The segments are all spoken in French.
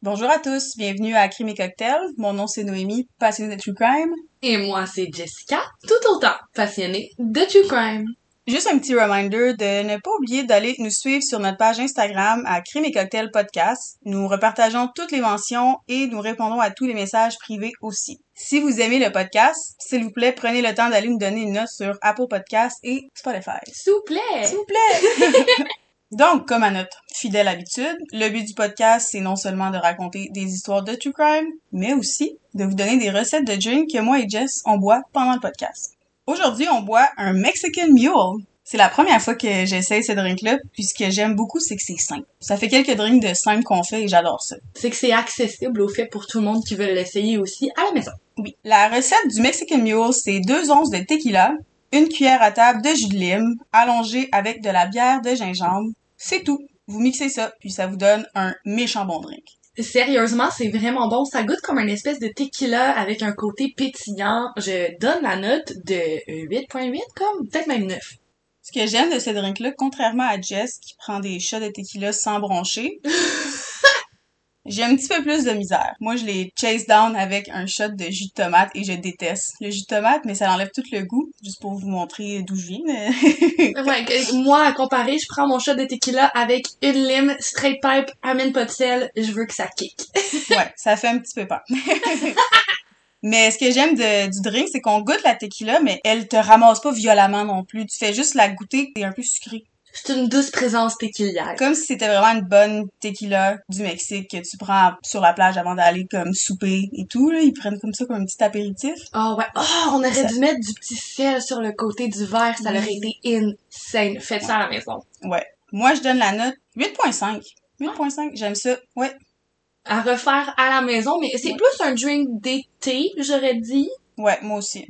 Bonjour à tous, bienvenue à Crime et Cocktail. Mon nom c'est Noémie, passionnée de True Crime. Et moi, c'est Jessica, tout autant passionnée de True Crime. Juste un petit reminder de ne pas oublier d'aller nous suivre sur notre page Instagram à Crime et Cocktail Podcast. Nous repartageons toutes les mentions et nous répondons à tous les messages privés aussi. Si vous aimez le podcast, s'il vous plaît, prenez le temps d'aller nous donner une note sur Apple Podcast et Spotify. S'il vous plaît! S'il vous plaît! Donc, comme à notre fidèle habitude, le but du podcast, c'est non seulement de raconter des histoires de true crime, mais aussi de vous donner des recettes de drink que moi et Jess, on boit pendant le podcast. Aujourd'hui, on boit un Mexican Mule. C'est la première fois que j'essaye ce drink-là, puis ce que j'aime beaucoup, c'est que c'est simple. Ça fait quelques drinks de simple qu'on fait et j'adore ça. C'est que c'est accessible au fait pour tout le monde qui veut l'essayer aussi à la maison. Oui. La recette du Mexican Mule, c'est deux onces de tequila, une cuillère à table de jus de lime, allongé avec de la bière de gingembre. C'est tout. Vous mixez ça, puis ça vous donne un méchant bon drink. Sérieusement, c'est vraiment bon. Ça goûte comme une espèce de tequila avec un côté pétillant. Je donne la note de 8.8 comme, peut-être même 9. Ce que j'aime de ce drink-là, contrairement à Jess qui prend des shots de tequila sans broncher, j'ai un petit peu plus de misère. Moi, je les chase down avec un shot de jus de tomate et je déteste le jus de tomate, mais ça enlève tout le goût, juste pour vous montrer d'où je viens. Ouais, moi, à comparer, je prends mon shot de tequila avec une lime, straight pipe, amène pas de sel, je veux que ça kick. ouais, ça fait un petit peu peur. mais ce que j'aime du drink, c'est qu'on goûte la tequila, mais elle te ramasse pas violemment non plus. Tu fais juste la goûter, c'est un peu sucré. C'est une douce présence tequilière. Comme si c'était vraiment une bonne tequila du Mexique que tu prends sur la plage avant d'aller comme souper et tout. Là. Ils prennent comme ça comme un petit apéritif. Oh ouais. Oh, on aurait Ça- dû mettre du petit sel sur le côté du verre, ça Oui. aurait été insane. Faites ça à la maison. Ouais. Moi, je donne la note 8.5. 8.5, j'aime ça. Ouais. À refaire à la maison, mais c'est Ouais. plus un drink d'été, j'aurais dit. Ouais, moi aussi.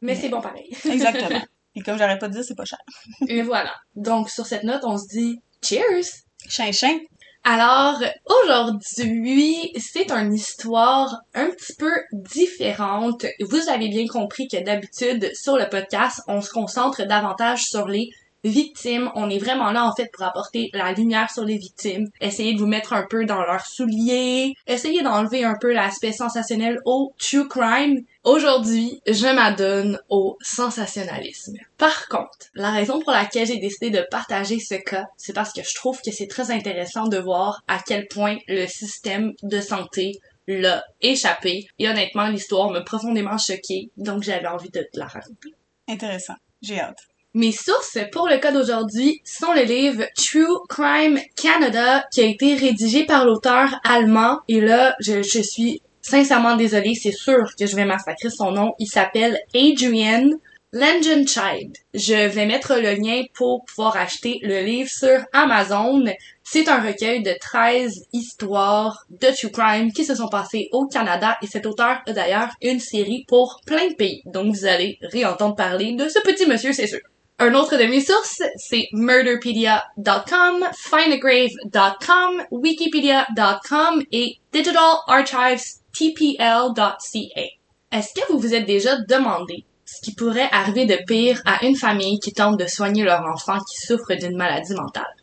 Mais Mais- c'est bon pareil. Exactement. Et comme j'arrête pas de dire, c'est pas cher. Et voilà. Donc, sur cette note, on se dit cheers! Chin chin. Alors, aujourd'hui, c'est une histoire un petit peu différente. Vous avez bien compris que d'habitude, sur le podcast, on se concentre davantage sur les victimes. On est vraiment là, en fait, pour apporter la lumière sur les victimes, essayer de vous mettre un peu dans leurs souliers, essayer d'enlever un peu l'aspect sensationnel au true crime. Aujourd'hui, je m'adonne au sensationnalisme. Par contre, la raison pour laquelle j'ai décidé de partager ce cas, c'est parce que je trouve que c'est très intéressant de voir à quel point le système de santé l'a échappé. Et honnêtement, l'histoire m'a profondément choquée, donc j'avais envie de te la raconter. Intéressant. J'ai hâte. Mes sources pour le cas d'aujourd'hui sont le livre True Crime Canada qui a été rédigé par l'auteur allemand et là je, suis sincèrement désolée, c'est sûr que je vais massacrer son nom. Il s'appelle Adrian Langenscheid. Je vais mettre le lien pour pouvoir acheter le livre sur Amazon. C'est un recueil de 13 histoires de true crime qui se sont passées au Canada et cet auteur a d'ailleurs une série pour plein de pays. Donc vous allez réentendre parler de ce petit monsieur, c'est sûr. Un autre de mes sources, c'est murderpedia.com, findagrave.com, wikipedia.com et digitalarchivestpl.ca. Est-ce que vous vous êtes déjà demandé ce qui pourrait arriver de pire à une famille qui tente de soigner leur enfant qui souffre d'une maladie mentale?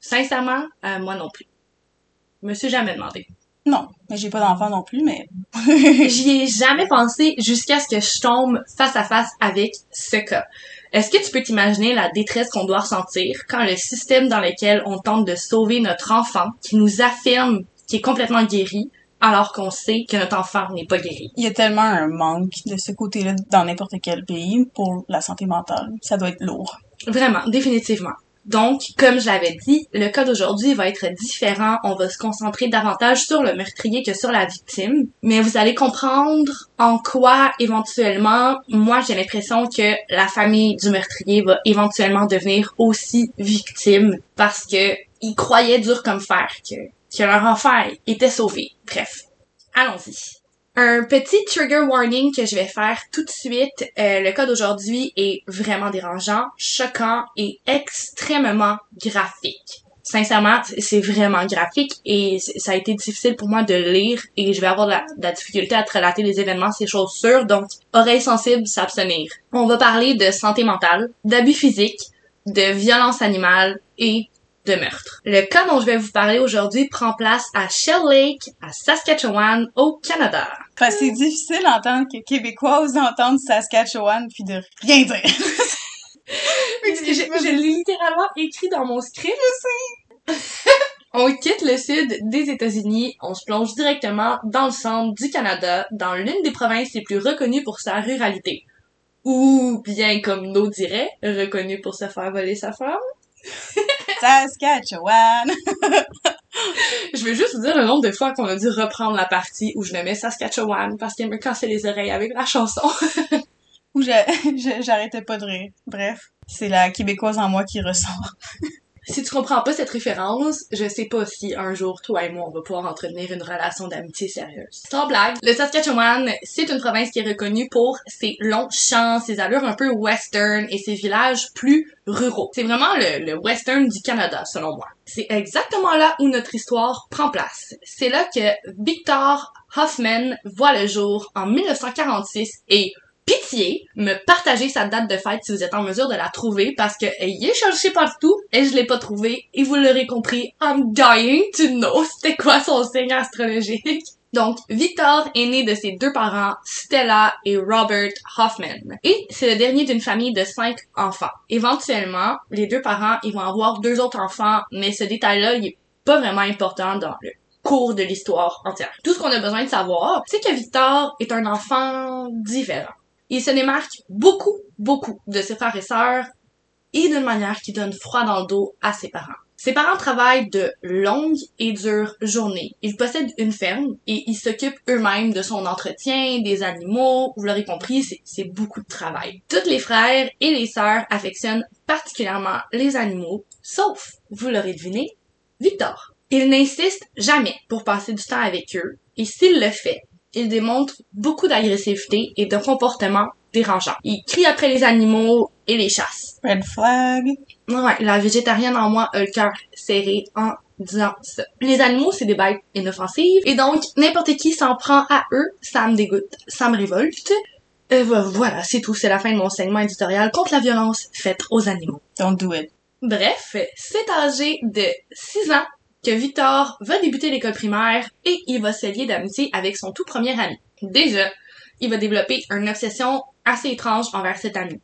Sincèrement, euh, moi non plus. Je me suis jamais demandé. Non, mais j'ai pas d'enfant non plus, mais J'y ai jamais pensé jusqu'à ce que je tombe face à face avec ce cas. Est-ce que tu peux t'imaginer la détresse qu'on doit ressentir quand le système dans lequel on tente de sauver notre enfant, qui nous affirme qu'il est complètement guéri, alors qu'on sait que notre enfant n'est pas guéri? il y a tellement un manque de ce côté-là dans n'importe quel pays pour la santé mentale. Ça doit être lourd. Vraiment, définitivement. Donc, comme je l'avais dit, le cas d'aujourd'hui va être différent. On va se concentrer davantage sur le meurtrier que sur la victime. Mais vous allez comprendre en quoi, éventuellement, moi, j'ai l'impression que la famille du meurtrier va éventuellement devenir aussi victime parce que ils croyaient dur comme fer que, que leur enfant était sauvé. Bref. Allons-y. Un petit trigger warning que je vais faire tout de suite. Euh, le cas d'aujourd'hui est vraiment dérangeant, choquant et extrêmement graphique. Sincèrement, c'est vraiment graphique et ça a été difficile pour moi de lire et je vais avoir de la, de la difficulté à te relater les événements, ces choses sûres, donc oreilles sensibles, s'abstenir. On va parler de santé mentale, d'abus physiques, de violence animale et de meurtre. Le cas dont je vais vous parler aujourd'hui prend place à Shell Lake, à Saskatchewan, au Canada. Enfin, c'est difficile en tant que Québécoise d'entendre Saskatchewan puis de rien dire. je, je l'ai littéralement écrit dans mon script. On quitte le sud des États-Unis, on se plonge directement dans le centre du Canada, dans l'une des provinces les plus reconnues pour sa ruralité. Ou bien, comme nos dirait, reconnue pour se faire voler sa femme. Saskatchewan! Je vais juste vous dire le nombre de fois qu'on a dû reprendre la partie où je mets Saskatchewan parce qu'elle me cassait les oreilles avec la chanson. Où j'arrêtais pas de rire. Bref, c'est la Québécoise en moi qui ressort. si tu comprends pas cette référence, je sais pas si un jour toi et moi on va pouvoir entretenir une relation d'amitié sérieuse. Sans blague, le Saskatchewan, c'est une province qui est reconnue pour ses longs champs, ses allures un peu western et ses villages plus ruraux. C'est vraiment le, le western du Canada, selon moi. C'est exactement là où notre histoire prend place. C'est là que Victor Hoffman voit le jour en 1946 et pitié, me partager sa date de fête si vous êtes en mesure de la trouver parce que est cherchée partout et je l'ai pas trouvé et vous l'aurez compris, I'm dying to know c'était quoi son signe astrologique. Donc, Victor est né de ses deux parents, Stella et Robert Hoffman. Et c'est le dernier d'une famille de cinq enfants. Éventuellement, les deux parents, ils vont avoir deux autres enfants, mais ce détail-là, il est pas vraiment important dans le cours de l'histoire entière. Tout ce qu'on a besoin de savoir, c'est que Victor est un enfant différent. Il se démarque beaucoup, beaucoup de ses frères et sœurs et d'une manière qui donne froid dans le dos à ses parents. Ses parents travaillent de longues et dures journées. Ils possèdent une ferme et ils s'occupent eux-mêmes de son entretien, des animaux. Vous l'aurez compris, c'est- beaucoup de travail. Tous les frères et les sœurs affectionnent particulièrement les animaux, sauf, vous l'aurez deviné, Victor. Il n'insiste jamais pour passer du temps avec eux et s'il le fait, il démontre beaucoup d'agressivité et de comportement dérangeant. Il crie après les animaux et les chasse. Red flag. Ouais, la végétarienne en moi a le cœur serré en disant ça. Les animaux, c'est des bêtes inoffensives, et donc n'importe qui s'en prend à eux, ça me dégoûte, ça me révolte. Euh, vo- voilà, c'est tout, c'est la fin de mon segment éditorial contre la violence faite aux animaux. Don't do it. Bref, c'est âgé de 6 ans que Victor va débuter l'école primaire et il va se lier d'amitié avec son tout premier ami. Déjà, il va développer une obsession assez étrange envers cet ami.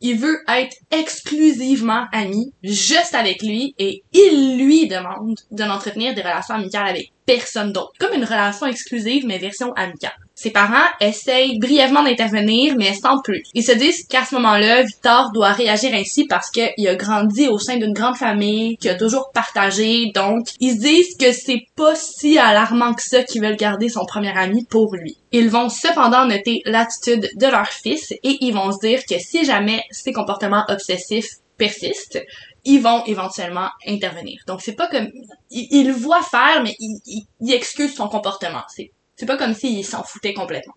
Il veut être exclusivement ami juste avec lui et il lui demande de n'entretenir des relations amicales avec personne d'autre. Comme une relation exclusive mais version amicale. Ses parents essayent brièvement d'intervenir, mais sans plus. Ils se disent qu'à ce moment-là, Victor doit réagir ainsi parce qu'il a grandi au sein d'une grande famille, qu'il a toujours partagé, donc ils se disent que c'est pas si alarmant que ça qu'ils veulent garder son premier ami pour lui. Ils vont cependant noter l'attitude de leur fils et ils vont se dire que si jamais ces comportements obsessifs persistent, ils vont éventuellement intervenir. Donc c'est pas comme il, il le voit faire, mais il, il, il excuse son comportement. C'est c'est pas comme s'il s'en foutait complètement.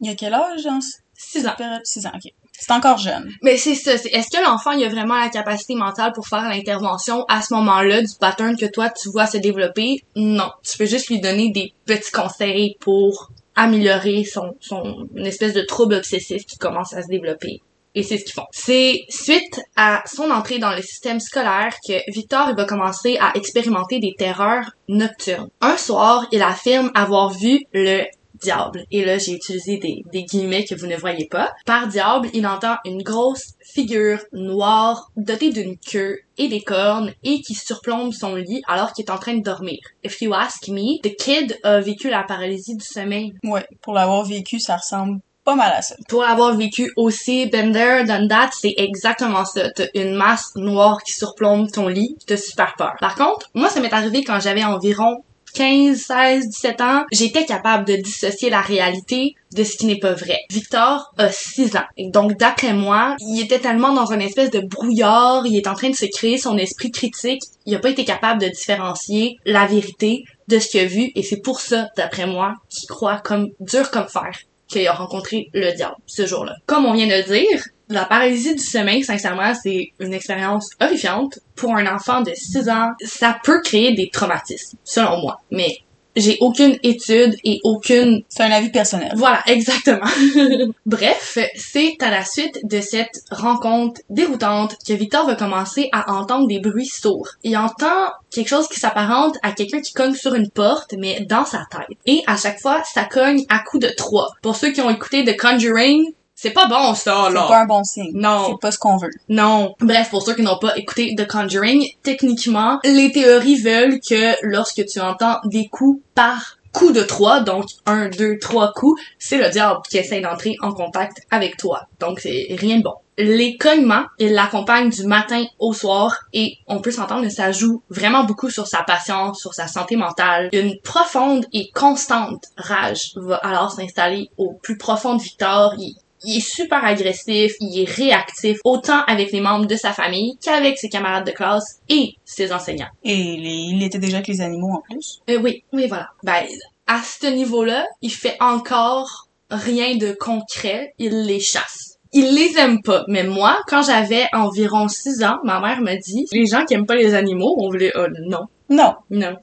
Il y a quel âge, ce 6 ans. période? 6 ans, ok. C'est encore jeune. Mais c'est ça. Est-ce que l'enfant il a vraiment la capacité mentale pour faire l'intervention à ce moment-là du pattern que toi tu vois se développer? Non. Tu peux juste lui donner des petits conseils pour améliorer son son une espèce de trouble obsessif qui commence à se développer. Et c'est ce qu'ils font. C'est suite à son entrée dans le système scolaire que Victor va commencer à expérimenter des terreurs nocturnes. Un soir, il affirme avoir vu le diable. Et là, j'ai utilisé des, des guillemets que vous ne voyez pas. Par diable, il entend une grosse figure noire dotée d'une queue et des cornes et qui surplombe son lit alors qu'il est en train de dormir. If you ask me, the kid a vécu la paralysie du sommeil. Ouais, pour l'avoir vécu, ça ressemble pas mal à ça. Pour l'avoir vécu aussi, Bender, done that, c'est exactement ça. T'as une masse noire qui surplombe ton lit, t'as super peur. Par contre, moi, ça m'est arrivé quand j'avais environ 15, 16, 17 ans, j'étais capable de dissocier la réalité de ce qui n'est pas vrai. Victor a 6 ans. Et donc, d'après moi, il était tellement dans une espèce de brouillard, il est en train de se créer son esprit critique, il a pas été capable de différencier la vérité de ce qu'il a vu, et c'est pour ça, d'après moi, qu'il croit comme dur comme fer qu'il a rencontré le diable ce jour-là. Comme on vient de dire, la paralysie du sommeil, sincèrement, c'est une expérience horrifiante pour un enfant de 6 ans. Ça peut créer des traumatismes, selon moi. Mais J'ai aucune étude et aucune C'est un avis personnel. voilà, exactement. Bref, c'est à la suite de cette rencontre déroutante que Victor va commencer à entendre des bruits sourds. Il entend quelque chose qui s'apparente à quelqu'un qui cogne sur une porte, mais dans sa tête. Et à chaque fois, ça cogne à coup de trois. Pour ceux qui ont écouté The Conjuring, c'est pas bon ça, C'est là. pas un bon signe. Non. C'est pas ce qu'on veut. Non. Bref, pour ceux qui n'ont pas écouté The Conjuring, techniquement, les théories veulent que lorsque tu entends des coups par coup de trois, donc un, deux, trois coups, c'est le diable qui essaie d'entrer en contact avec toi. Donc c'est rien de bon. Les cognements, ils l'accompagnent du matin au soir et on peut s'entendre que ça joue vraiment beaucoup sur sa patience, sur sa santé mentale. Une profonde et constante rage va alors s'installer au plus profond de Victor. Il, il est super agressif, il est réactif, autant avec les membres de sa famille qu'avec ses camarades de classe et ses enseignants. Et il était déjà avec les animaux en plus? Euh, oui, oui, voilà. Ben, à ce niveau-là, il fait encore rien de concret, il les chasse. Il les aime pas, mais moi, quand j'avais environ 6 ans, ma mère me dit, les gens qui aiment pas les animaux, on voulait, oh non, Non, non.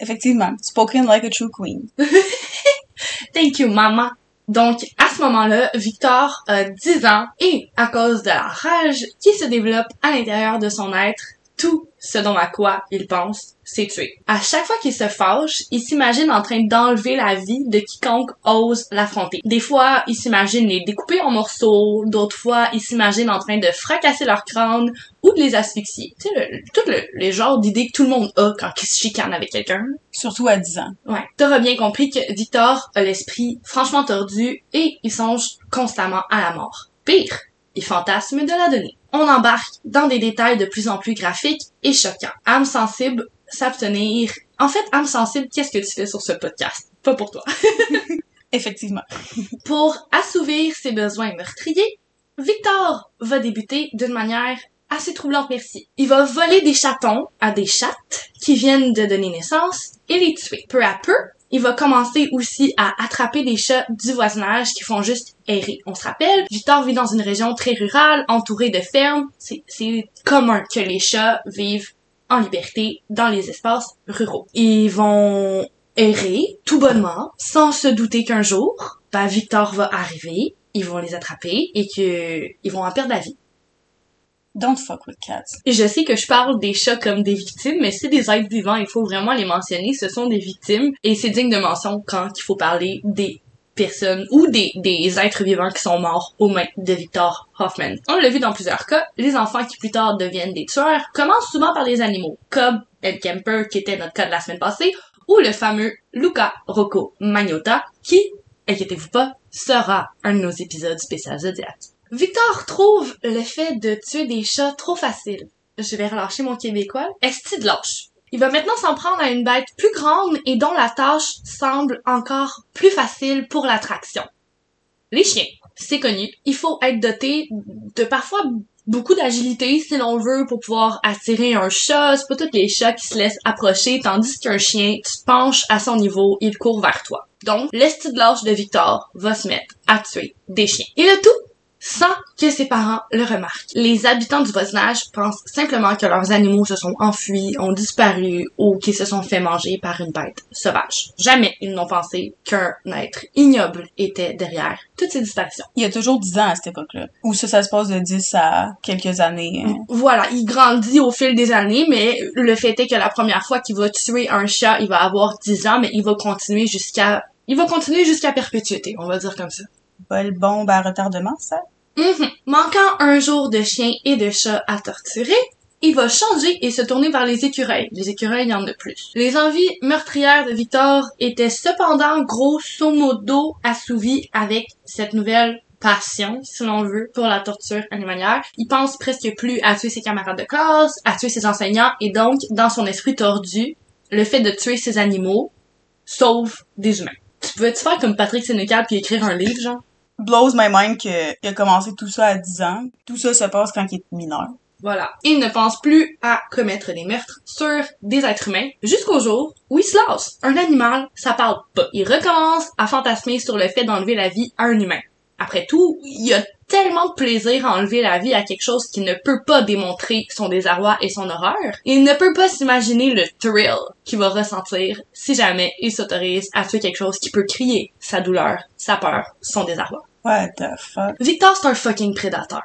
effectivement spoken like a true queen. Thank you, maman. Donc, à ce moment-là, Victor a 10 ans et, à cause de la rage qui se développe à l'intérieur de son être, tout ce dont à quoi il pense, c'est tuer. À chaque fois qu'il se fâche, il s'imagine en train d'enlever la vie de quiconque ose l'affronter. Des fois, il s'imagine les découper en morceaux, d'autres fois, il s'imagine en train de fracasser leur crâne ou de les asphyxier. Tu sais, le, tout le, les genres d'idées que tout le monde a quand il se chicane avec quelqu'un. Surtout à 10 ans. Ouais. T'auras bien compris que Victor a l'esprit franchement tordu et il songe constamment à la mort. Pire, il fantasme de la donner. On embarque dans des détails de plus en plus graphiques et choquants. Âme sensible, s'abstenir. En fait, âme sensible, qu'est-ce que tu fais sur ce podcast? Pas pour toi. Effectivement. Pour assouvir ses besoins meurtriers, Victor va débuter d'une manière assez troublante, merci. Il va voler des chatons à des chattes qui viennent de donner naissance et les tuer. Peu à peu, il va commencer aussi à attraper des chats du voisinage qui font juste errer. On se rappelle, Victor vit dans une région très rurale, entourée de fermes. C'est, commun que les chats vivent en liberté dans les espaces ruraux. Ils vont errer tout bonnement, sans se douter qu'un jour, ben, Victor va arriver, ils vont les attraper et que ils vont en perdre la vie. Don't fuck with cats. Je sais que je parle des chats comme des victimes, mais c'est des êtres vivants, il faut vraiment les mentionner, ce sont des victimes, et c'est digne de mention quand il faut parler des personnes ou des, des êtres vivants qui sont morts aux mains de Victor Hoffman. On l'a vu dans plusieurs cas, les enfants qui plus tard deviennent des tueurs commencent souvent par les animaux, comme Ed Kemper qui était notre cas de la semaine passée, ou le fameux Luca Rocco Magnotta qui, inquiétez-vous pas, sera un de nos épisodes spécial Zodiac. Victor trouve le fait de tuer des chats trop facile. Je vais relâcher mon québécois. Est-ce de lâche? Il va maintenant s'en prendre à une bête plus grande et dont la tâche semble encore plus facile pour l'attraction. Les chiens. C'est connu. Il faut être doté de parfois beaucoup d'agilité si l'on veut pour pouvoir attirer un chat. C'est pas tous les chats qui se laissent approcher, tandis qu'un chien, tu te penches à son niveau, il court vers toi. Donc, l'esti de lâche de Victor va se mettre à tuer des chiens. Et le tout sans que ses parents le remarquent. Les habitants du voisinage pensent simplement que leurs animaux se sont enfuis, ont disparu ou qu'ils se sont fait manger par une bête sauvage. Jamais ils n'ont pensé qu'un être ignoble était derrière toutes ces disparitions. Il y a toujours 10 ans à cette époque-là. Ou ça, ça se passe de 10 à quelques années. hein. Voilà, il grandit au fil des années, mais le fait est que la première fois qu'il va tuer un chat, il va avoir 10 ans, mais il va continuer jusqu'à il va continuer jusqu'à perpétuité, on va dire comme ça. Bol bombe à retardement, ça? Mhm. Manquant un jour de chien et de chat à torturer, il va changer et se tourner vers les écureuils. Les écureuils, il y en a plus. Les envies meurtrières de Victor étaient cependant grosso modo assouvies avec cette nouvelle passion, si l'on veut, pour la torture animalière. Il pense presque plus à tuer ses camarades de classe, à tuer ses enseignants, et donc, dans son esprit tordu, le fait de tuer ses animaux sauve des humains. Tu pouvais-tu faire comme Patrick Sénécal puis écrire un livre, genre? Blows my mind qu'il a commencé tout ça à 10 ans. Tout ça se passe quand il est mineur. Voilà. Il ne pense plus à commettre des meurtres sur des êtres humains jusqu'au jour où il se lance. Un animal, ça parle pas. Il recommence à fantasmer sur le fait d'enlever la vie à un humain. Après tout, il y a tellement de plaisir à enlever la vie à quelque chose qui ne peut pas démontrer son désarroi et son horreur. Il ne peut pas s'imaginer le thrill qu'il va ressentir si jamais il s'autorise à tuer quelque chose qui peut crier sa douleur, sa peur, son désarroi. What the fuck? Victor, c'est un fucking prédateur.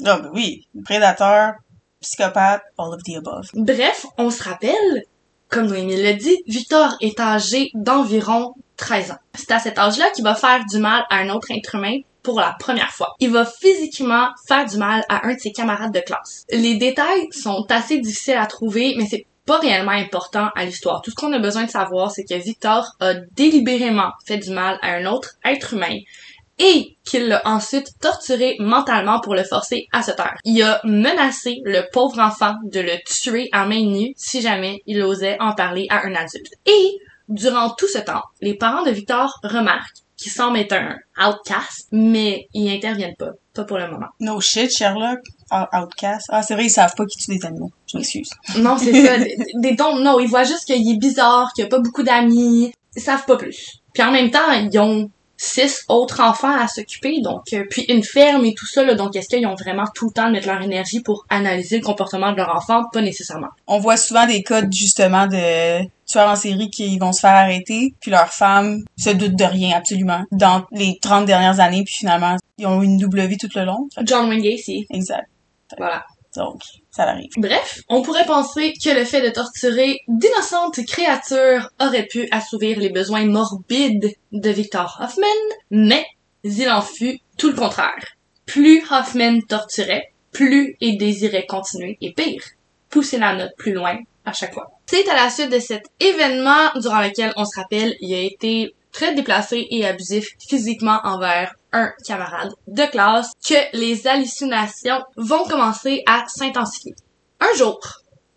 Ben oui. Prédateur, psychopathe, all of the above. Bref, on se rappelle, comme Noémie l'a dit, Victor est âgé d'environ 13 ans. C'est à cet âge-là qu'il va faire du mal à un autre être humain pour la première fois. Il va physiquement faire du mal à un de ses camarades de classe. Les détails sont assez difficiles à trouver, mais c'est pas réellement important à l'histoire. Tout ce qu'on a besoin de savoir, c'est que Victor a délibérément fait du mal à un autre être humain et qu'il l'a ensuite torturé mentalement pour le forcer à se taire. Il a menacé le pauvre enfant de le tuer à main nue si jamais il osait en parler à un adulte. Et durant tout ce temps, les parents de Victor remarquent qu'il semble être un outcast, mais ils interviennent pas. Pas pour le moment. No shit, Sherlock. Outcast. Ah, c'est vrai, ils savent pas qu'ils tuent des animaux. Je m'excuse. Non, c'est ça. Des, des don't know. Ils voient juste qu'il est bizarre, qu'il a pas beaucoup d'amis. Ils savent pas plus. Puis en même temps, ils ont six autres enfants à s'occuper, donc euh, puis une ferme et tout ça, là, donc est-ce qu'ils ont vraiment tout le temps de mettre leur énergie pour analyser le comportement de leur enfant? Pas nécessairement. On voit souvent des cas justement de tueurs en série qui vont se faire arrêter, puis leurs femmes se doutent de rien absolument dans les 30 dernières années, puis finalement, ils ont eu une double vie tout le long. John Wayne Gacy. Exact. Voilà. Donc, ça arrive. Bref, on pourrait penser que le fait de torturer d'innocentes créatures aurait pu assouvir les besoins morbides de Victor Hoffman, mais il en fut tout le contraire. Plus Hoffman torturait, plus il désirait continuer, et pire, pousser la note plus loin à chaque fois. C'est à la suite de cet événement durant lequel, on se rappelle, il a été très déplacé et abusif physiquement envers un camarade de classe que les hallucinations vont commencer à s'intensifier. Un jour,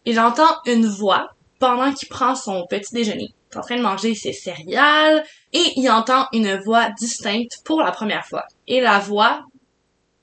il entend une voix pendant qu'il prend son petit déjeuner. Il est en train de manger ses céréales et il entend une voix distincte pour la première fois. Et la voix,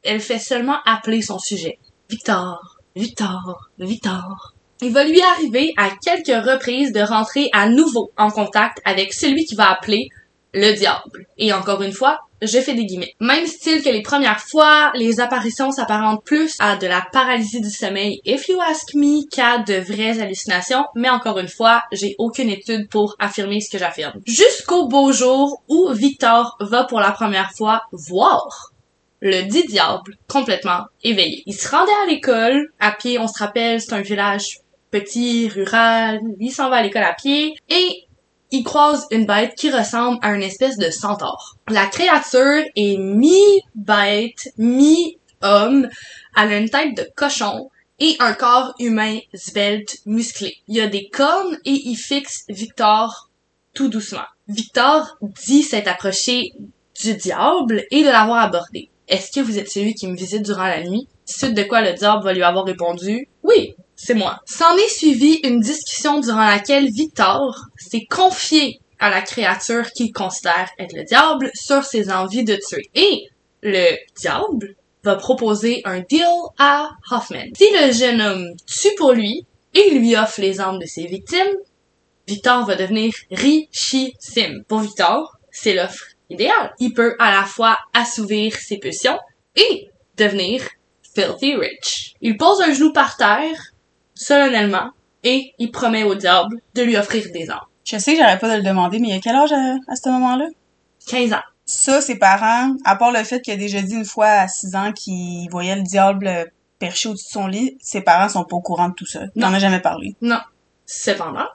elle fait seulement appeler son sujet. Victor, Victor, Victor. Il va lui arriver à quelques reprises de rentrer à nouveau en contact avec celui qui va appeler le diable. Et encore une fois, je fais des guillemets. Même style que les premières fois, les apparitions s'apparentent plus à de la paralysie du sommeil, if you ask me, qu'à de vraies hallucinations, mais encore une fois, j'ai aucune étude pour affirmer ce que j'affirme. Jusqu'au beau jour où Victor va pour la première fois voir le dit diable complètement éveillé. Il se rendait à l'école, à pied, on se rappelle, c'est un village petit, rural, il s'en va à l'école à pied, et il croise une bête qui ressemble à une espèce de centaure. La créature est mi-bête, mi-homme, elle a une tête de cochon et un corps humain svelte, musclé. Il a des cornes et il fixe Victor tout doucement. Victor dit s'être approché du diable et de l'avoir abordé. Est-ce que vous êtes celui qui me visite durant la nuit? Suite de quoi le diable va lui avoir répondu Oui, c'est moi. S'en est suivi une discussion durant laquelle Victor s'est confié à la créature qu'il considère être le diable sur ses envies de tuer. Et le diable va proposer un deal à Hoffman. Si le jeune homme tue pour lui et lui offre les armes de ses victimes, Victor va devenir richissime. Pour Victor, c'est l'offre idéale. Il peut à la fois assouvir ses pulsions et devenir filthy rich. Il pose un genou par terre, solennellement, et il promet au diable de lui offrir des armes. Je sais que j'aurais pas de le demander, mais il y a quel âge à, à ce moment-là? 15 ans. Ça, ses parents, à part le fait qu'il a déjà dit une fois à 6 ans qu'il voyait le diable perché au-dessus de son lit, ses parents sont pas au courant de tout ça. Il Non. en a jamais parlé. Non. Cependant,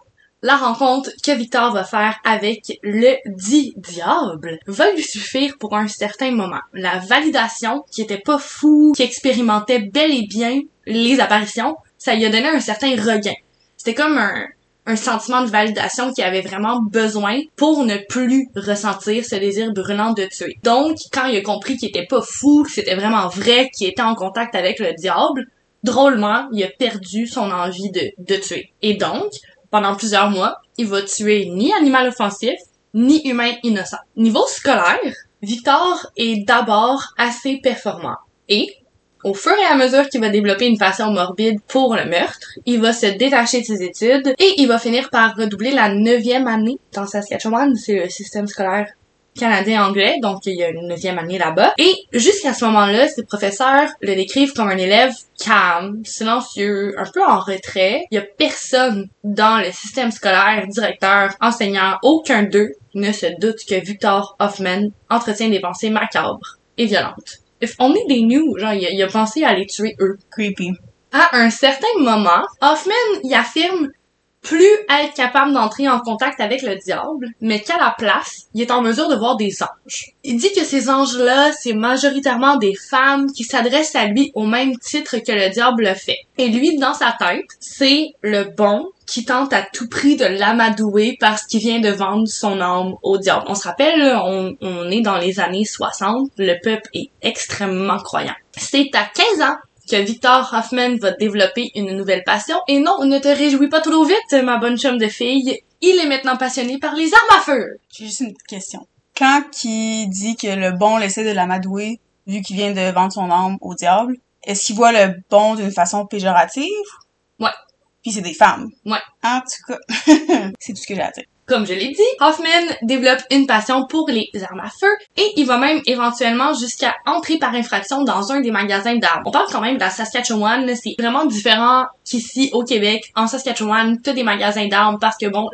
la rencontre que Victor va faire avec le dit diable va lui suffire pour un certain moment. La validation, qui était pas fou, qui expérimentait bel et bien les apparitions, ça lui a donné un certain regain. C'était comme un, un sentiment de validation qu'il avait vraiment besoin pour ne plus ressentir ce désir brûlant de tuer. Donc, quand il a compris qu'il était pas fou, que c'était vraiment vrai, qu'il était en contact avec le diable, drôlement, il a perdu son envie de, de tuer. Et donc, pendant plusieurs mois, il va tuer ni animal offensif, ni humain innocent. Niveau scolaire, Victor est d'abord assez performant. Et, au fur et à mesure qu'il va développer une passion morbide pour le meurtre, il va se détacher de ses études et il va finir par redoubler la neuvième année dans Saskatchewan. C'est le système scolaire canadien-anglais, donc il y a une neuvième année là-bas. Et jusqu'à ce moment-là, ses professeurs le décrivent comme un élève calme, silencieux, un peu en retrait. Il y a personne dans le système scolaire, directeur, enseignant, aucun d'eux ne se doute que Victor Hoffman entretient des pensées macabres et violentes. If only they knew, genre, il a, il a pensé à les tuer eux. Creepy. À un certain moment, Hoffman y affirme plus être capable d'entrer en contact avec le diable, mais qu'à la place, il est en mesure de voir des anges. Il dit que ces anges-là, c'est majoritairement des femmes qui s'adressent à lui au même titre que le diable le fait. Et lui, dans sa tête, c'est le bon qui tente à tout prix de l'amadouer parce qu'il vient de vendre son âme au diable. On se rappelle, là, on, on est dans les années 60, le peuple est extrêmement croyant. C'est à 15 ans que Victor Hoffman va développer une nouvelle passion. Et non, ne te réjouis pas trop vite, ma bonne chum de fille. Il est maintenant passionné par les armes à feu. J'ai juste une question. Quand qui dit que le bon essaie de l'amadouer, vu qu'il vient de vendre son âme au diable, est-ce qu'il voit le bon d'une façon péjorative? Ouais. Puis c'est des femmes. Ouais. En tout cas, c'est tout ce que j'ai à dire. Comme je l'ai dit, Hoffman développe une passion pour les armes à feu et il va même éventuellement jusqu'à entrer par infraction dans un des magasins d'armes. On parle quand même de la Saskatchewan, c'est vraiment différent qu'ici au Québec. En Saskatchewan, t'as des magasins d'armes parce que bon,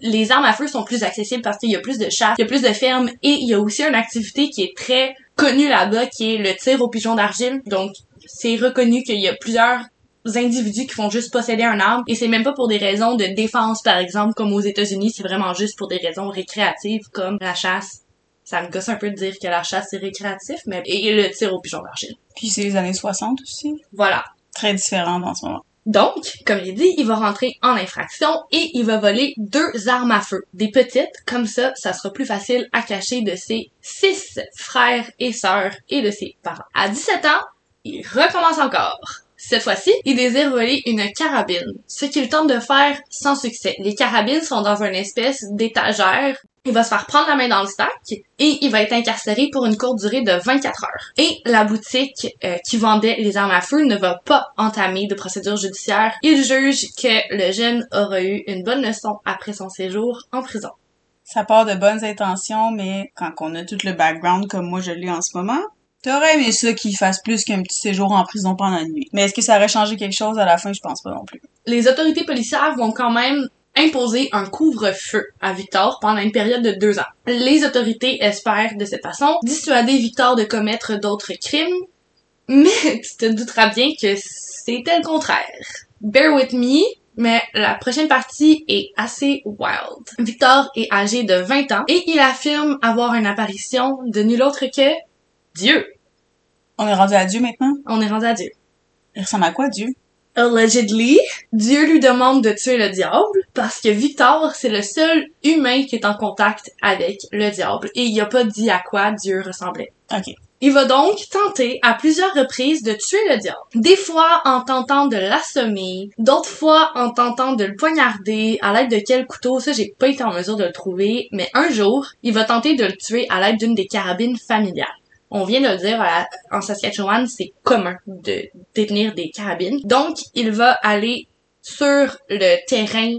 les armes à feu sont plus accessibles parce qu'il y a plus de chasse, il y a plus de fermes et il y a aussi une activité qui est très connue là-bas qui est le tir au pigeon d'argile. Donc, c'est reconnu qu'il y a plusieurs individus qui font juste posséder un arme et c'est même pas pour des raisons de défense par exemple comme aux États-Unis c'est vraiment juste pour des raisons récréatives comme la chasse. Ça me gosse un peu de dire que la chasse c'est récréatif mais et le tir au pigeon d'argile. Puis c'est les années 60 aussi. voilà. Très différent en ce moment. donc comme j'ai dit il va rentrer en infraction et il va voler deux armes à feu. Des petites comme ça ça sera plus facile à cacher de ses six frères et sœurs et de ses parents. À 17 ans il recommence encore cette fois-ci, il désire voler une carabine, ce qu'il tente de faire sans succès. Les carabines sont dans une espèce d'étagère. Il va se faire prendre la main dans le sac et il va être incarcéré pour une courte durée de 24 heures. Et la boutique euh, qui vendait les armes à feu ne va pas entamer de procédure judiciaire. Il juge que le jeune aura eu une bonne leçon après son séjour en prison. Ça part de bonnes intentions, mais quand on a tout le background comme moi je l'ai en ce moment, t'aurais aimé ça qu'il fasse plus qu'un petit séjour en prison pendant la nuit. Mais est-ce que ça aurait changé quelque chose à la fin? Je pense pas non plus. les autorités policières vont quand même imposer un couvre-feu à Victor pendant une période de deux ans. Les autorités espèrent de cette façon dissuader Victor de commettre d'autres crimes, mais tu te douteras bien que c'était le contraire. Bear with me, mais la prochaine partie est assez wild. Victor est âgé de 20 ans et il affirme avoir une apparition de nul autre que Dieu. On est rendu à Dieu maintenant? On est rendu à Dieu. Il ressemble à quoi, Dieu? Allegedly, Dieu lui demande de tuer le diable parce que Victor, c'est le seul humain qui est en contact avec le diable et il a pas dit à quoi Dieu ressemblait. Ok. Il va donc tenter à plusieurs reprises de tuer le diable. Des fois en tentant de l'assommer, d'autres fois en tentant de le poignarder à l'aide de quel couteau, ça j'ai pas été en mesure de le trouver, mais un jour, il va tenter de le tuer à l'aide d'une des carabines familiales. On vient de le dire, à- en Saskatchewan, c'est commun de détenir des carabines. Donc, il va aller sur le terrain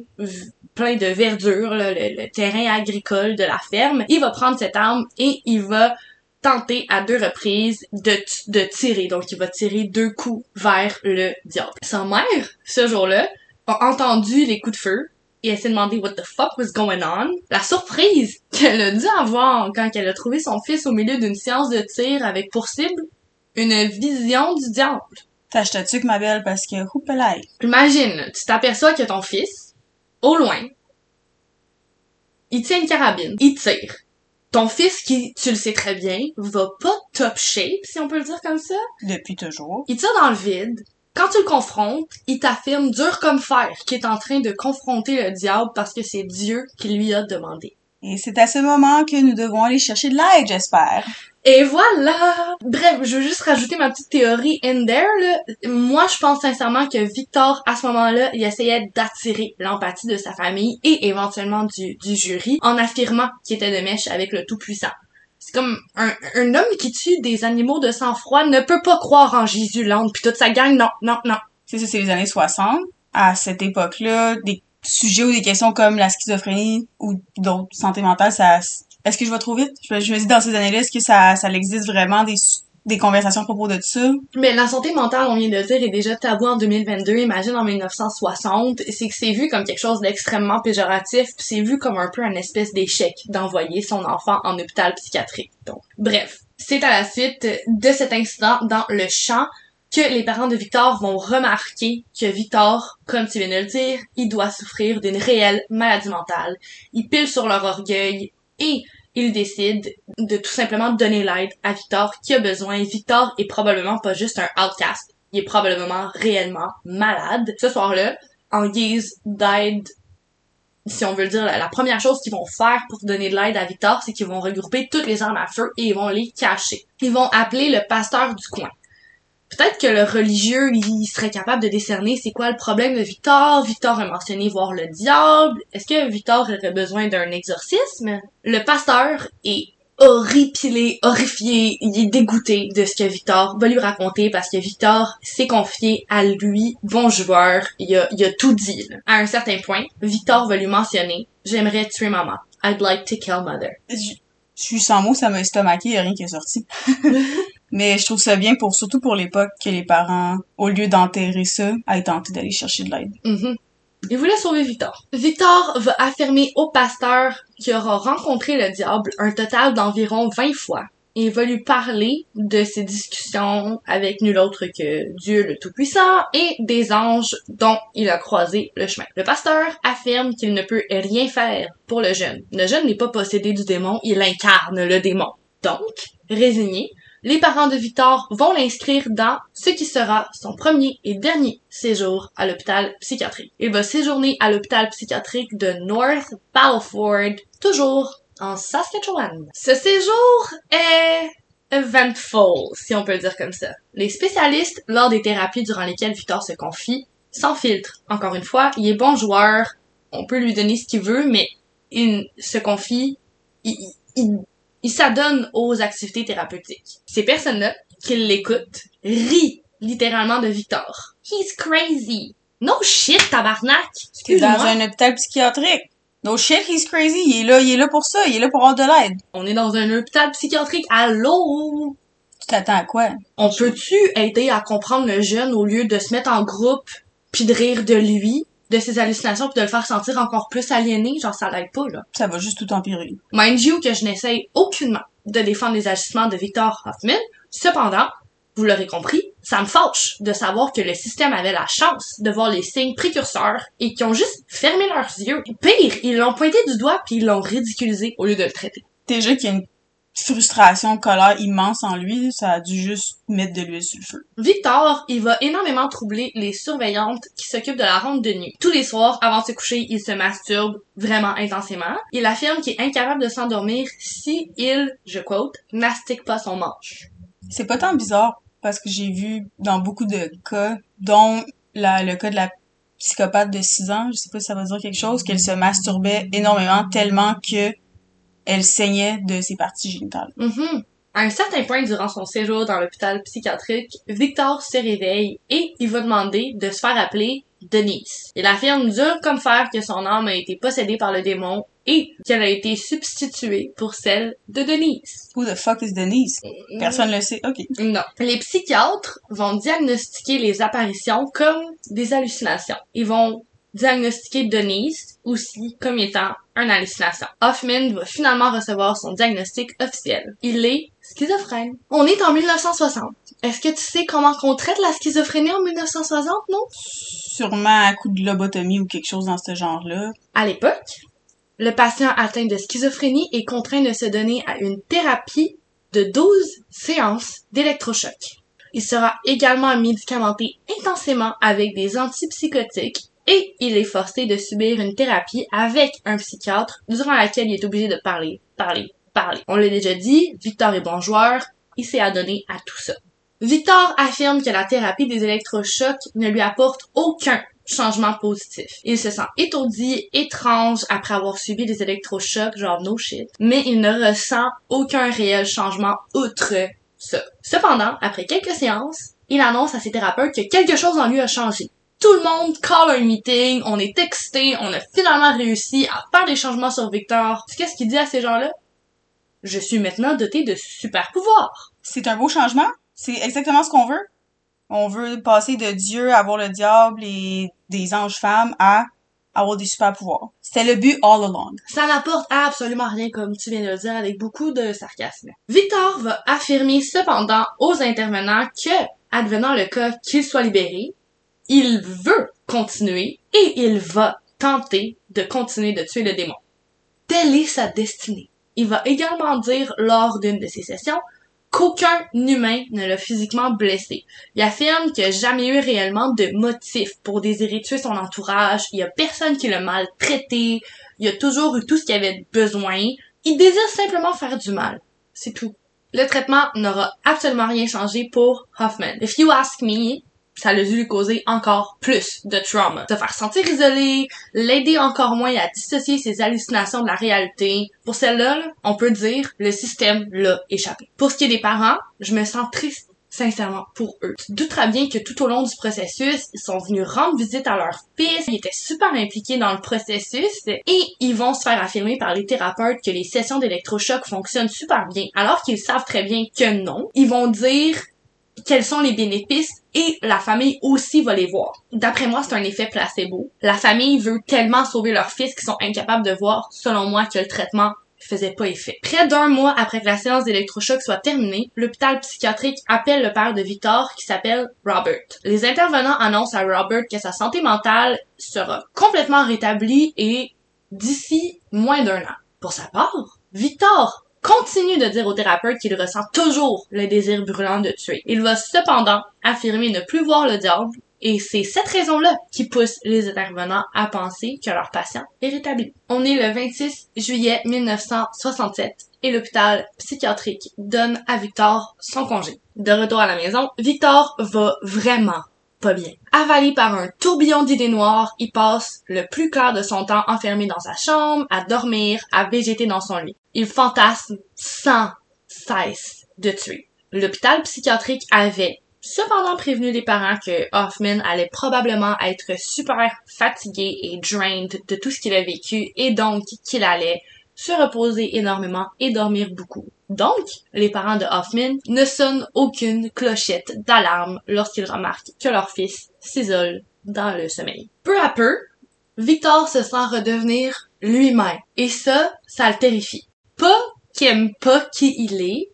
plein de verdure, le, terrain agricole de la ferme. Il va prendre cette arme et il va tenter à deux reprises de, de tirer. Donc, il va tirer deux coups vers le diable. Sa mère, ce jour-là, a entendu les coups de feu et elle s'est demandé what the fuck was going on. La surprise qu'elle a dû avoir quand elle a trouvé son fils au milieu d'une séance de tir avec pour cible une vision du diable. Tâche-tu que ma belle parce que houpelaï. Imagine, tu t'aperçois que ton fils, au loin, il tient une carabine, il tire. Ton fils, qui, tu le sais très bien, va pas top shape, si on peut le dire comme ça, Depuis toujours. il tire dans le vide. Quand tu le confrontes, il t'affirme dur comme fer qu'il est en train de confronter le diable parce que c'est Dieu qui lui a demandé. Et c'est à ce moment que nous devons aller chercher de l'aide, j'espère. Et voilà! Bref, je veux juste rajouter ma petite théorie in there, là. Moi, je pense sincèrement que Victor, à ce moment-là, il essayait d'attirer l'empathie de sa famille et éventuellement du, du jury en affirmant qu'il était de mèche avec le Tout-Puissant. C'est comme un, un homme qui tue des animaux de sang-froid ne peut pas croire en Jésus l'âne puis toute sa gang, non, non, non. C'est ça, c'est les années 60. À cette époque-là, des sujets ou des questions comme la schizophrénie ou d'autres santé mentale, ça, Est-ce que je vais trop vite? Je, je me dis dans ces années-là, est-ce que ça, ça existe vraiment des, des conversations à propos de ça? Mais la santé mentale, on vient de dire, est déjà tabou en 2022. Imagine en 1960. C'est que c'est vu comme quelque chose d'extrêmement péjoratif, puis c'est vu comme un peu un espèce d'échec d'envoyer son enfant en hôpital psychiatrique. Donc, bref. C'est à la suite de cet incident dans le champ que les parents de Victor vont remarquer que Victor, comme tu viens de le dire, il doit souffrir d'une réelle maladie mentale. Ils pilent sur leur orgueil et ils décident de tout simplement donner l'aide à Victor qui a besoin. Victor est probablement pas juste un outcast, il est probablement réellement malade. Ce soir-là, en guise d'aide si on veut dire, la, première chose qu'ils vont faire pour donner de l'aide à Victor, c'est qu'ils vont regrouper toutes les armes à feu et ils vont les cacher. Ils vont appeler le pasteur du coin peut-être que le religieux, il serait capable de décerner c'est quoi le problème de Victor. Victor a mentionné voir le diable. Est-ce que Victor aurait besoin d'un exorcisme? Le pasteur est horripilé, horrifié, il est dégoûté de ce que Victor va lui raconter parce que Victor s'est confié à lui, bon joueur, il a, il a tout dit. À un certain point, Victor va lui mentionner « J'aimerais tuer maman. I'd like to kill mother. » Je suis sans mots, ça m'a estomaqué, y a rien qui est sorti. Mais je trouve ça bien pour surtout pour l'époque que les parents, au lieu d'enterrer ça, aient tenté d'aller chercher de l'aide. Mm Il voulait sauver Victor. Victor va affirmer au pasteur qu'il aura rencontré le diable un total d'environ 20 fois. Il va lui parler de ses discussions avec nul autre que Dieu le Tout-Puissant et des anges dont il a croisé le chemin. Le pasteur affirme qu'il ne peut rien faire pour le jeune. Le jeune n'est pas possédé du démon, il incarne le démon. Donc, résigné, les parents de Victor vont l'inscrire dans ce qui sera son premier et dernier séjour à l'hôpital psychiatrique. Il va séjourner à l'hôpital psychiatrique de North Balford, toujours en Saskatchewan. Ce séjour est eventful, si on peut le dire comme ça. Les spécialistes, lors des thérapies durant lesquelles Victor se confie, sans filtre. Encore une fois, il est bon joueur, on peut lui donner ce qu'il veut, mais il se confie, il, il il s'adonne aux activités thérapeutiques. Ces personnes-là, qui l'écoutent, rient littéralement de Victor. He's crazy. No shit, tabarnak! T'es dans un hôpital psychiatrique. No shit, he's crazy. Il est là, il est là pour ça. Il est là pour avoir de l'aide. On est dans un hôpital psychiatrique. Allô? Tu t'attends à quoi? On peut-tu aider à comprendre le jeune au lieu de se mettre en groupe puis de rire de lui? de ses hallucinations puis de le faire sentir encore plus aliéné, genre ça l'aide pas là. Ça va juste tout empirer. Mind you que je n'essaye aucunement de défendre les agissements de Victor Hoffman. Cependant, vous l'aurez compris, ça me fâche de savoir que le système avait la chance de voir les signes précurseurs et qui ont juste fermé leurs yeux. Pire, ils l'ont pointé du doigt puis ils l'ont ridiculisé au lieu de le traiter. Déjà qu'il y a une frustration, colère immense en lui, ça a dû juste mettre de l'huile sur le feu. Victor, il va énormément troubler les surveillantes qui s'occupent de la ronde de nuit. Tous les soirs, avant de se coucher, il se masturbe vraiment intensément. Il affirme qu'il est incapable de s'endormir si il, je quote, mastique pas son manche. C'est pas tant bizarre parce que j'ai vu dans beaucoup de cas, dont le cas de la psychopathe de 6 ans, je sais pas si ça va dire quelque chose, qu'elle se masturbait énormément tellement que elle saignait de ses parties génitales. Mm À un certain point durant son séjour dans l'hôpital psychiatrique, Victor se réveille et il va demander de se faire appeler Denise. Il affirme dur comme fer que son âme a été possédée par le démon et qu'elle a été substituée pour celle de Denise. Who the fuck is Denise? Personne ne le sait. Ok. Non. Les psychiatres vont diagnostiquer les apparitions comme des hallucinations. Ils vont diagnostiquer Denise aussi comme étant un hallucination. Hoffman va finalement recevoir son diagnostic officiel. Il est schizophrène. On est en 1960. Est-ce que tu sais comment on traite la schizophrénie en 1960, non? Sûrement à coup de lobotomie ou quelque chose dans ce genre-là. À l'époque, le patient atteint de schizophrénie est contraint de se donner à une thérapie de 12 séances d'électrochoc. Il sera également médicamenté intensément avec des antipsychotiques et il est forcé de subir une thérapie avec un psychiatre durant laquelle il est obligé de parler, parler, parler. On l'a déjà dit, Victor est bon joueur, il s'est adonné à tout ça. Victor affirme que la thérapie des électrochocs ne lui apporte aucun changement positif. Il se sent étourdi, étrange après avoir subi des électrochocs, genre no shit, mais il ne ressent aucun réel changement outre ça. Cependant, après quelques séances, il annonce à ses thérapeutes que quelque chose en lui a changé tout le monde call un meeting, on est excité, on a finalement réussi à faire des changements sur Victor. Qu'est-ce qu'il dit à ces gens-là? Je suis maintenant doté de super pouvoirs. C'est un beau changement. C'est exactement ce qu'on veut. On veut passer de Dieu à avoir le diable et des anges femmes à avoir des super pouvoirs. C'était le but all along. Ça n'apporte absolument rien, comme tu viens de le dire, avec beaucoup de sarcasme. Victor va affirmer cependant aux intervenants que, advenant le cas qu'il soit libéré, il veut continuer et il va tenter de continuer de tuer le démon. Telle est sa destinée. Il va également dire lors d'une de ses sessions qu'aucun humain ne l'a physiquement blessé. Il affirme qu'il n'a jamais eu réellement de motif pour désirer tuer son entourage. Il y a personne qui l'a maltraité. Il a toujours eu tout ce qu'il avait besoin. Il désire simplement faire du mal. C'est tout. Le traitement n'aura absolument rien changé pour Hoffman. If you ask me, ça a dû lui causer encore plus de trauma. Se faire sentir isolé, l'aider encore moins à dissocier ses hallucinations de la réalité. Pour celle-là, on peut dire, le système l'a échappé. Pour ce qui est des parents, je me sens triste sincèrement pour eux. Tu douteras bien que tout au long du processus, ils sont venus rendre visite à leur fils, ils étaient super impliqués dans le processus et ils vont se faire affirmer par les thérapeutes que les sessions d'électrochoc fonctionnent super bien, alors qu'ils savent très bien que non. Ils vont dire quels sont les bénéfices et la famille aussi va les voir. D'après moi, c'est un effet placebo. La famille veut tellement sauver leur fils qu'ils sont incapables de voir, selon moi, que le traitement faisait pas effet. Près d'un mois après que la séance d'électrochoc soit terminée, l'hôpital psychiatrique appelle le père de Victor qui s'appelle Robert. Les intervenants annoncent à Robert que sa santé mentale sera complètement rétablie et d'ici moins d'un an. Pour sa part, Victor continue de dire au thérapeute qu'il ressent toujours le désir brûlant de tuer. Il va cependant affirmer ne plus voir le diable et c'est cette raison-là qui pousse les intervenants à penser que leur patient est rétabli. On est le 26 juillet 1967 et l'hôpital psychiatrique donne à Victor son congé. De retour à la maison, Victor va vraiment pas bien. Avalé par un tourbillon d'idées noires, il passe le plus clair de son temps enfermé dans sa chambre, à dormir, à végéter dans son lit. Il fantasme sans cesse de tuer. L'hôpital psychiatrique avait cependant prévenu les parents que Hoffman allait probablement être super fatigué et drained de tout ce qu'il a vécu et donc qu'il allait se reposer énormément et dormir beaucoup. Donc, les parents de Hoffman ne sonnent aucune clochette d'alarme lorsqu'ils remarquent que leur fils s'isole dans le sommeil. Peu à peu, Victor se sent redevenir lui-même. Et ça, ça le terrifie. Pas qu'il aime pas qui il est,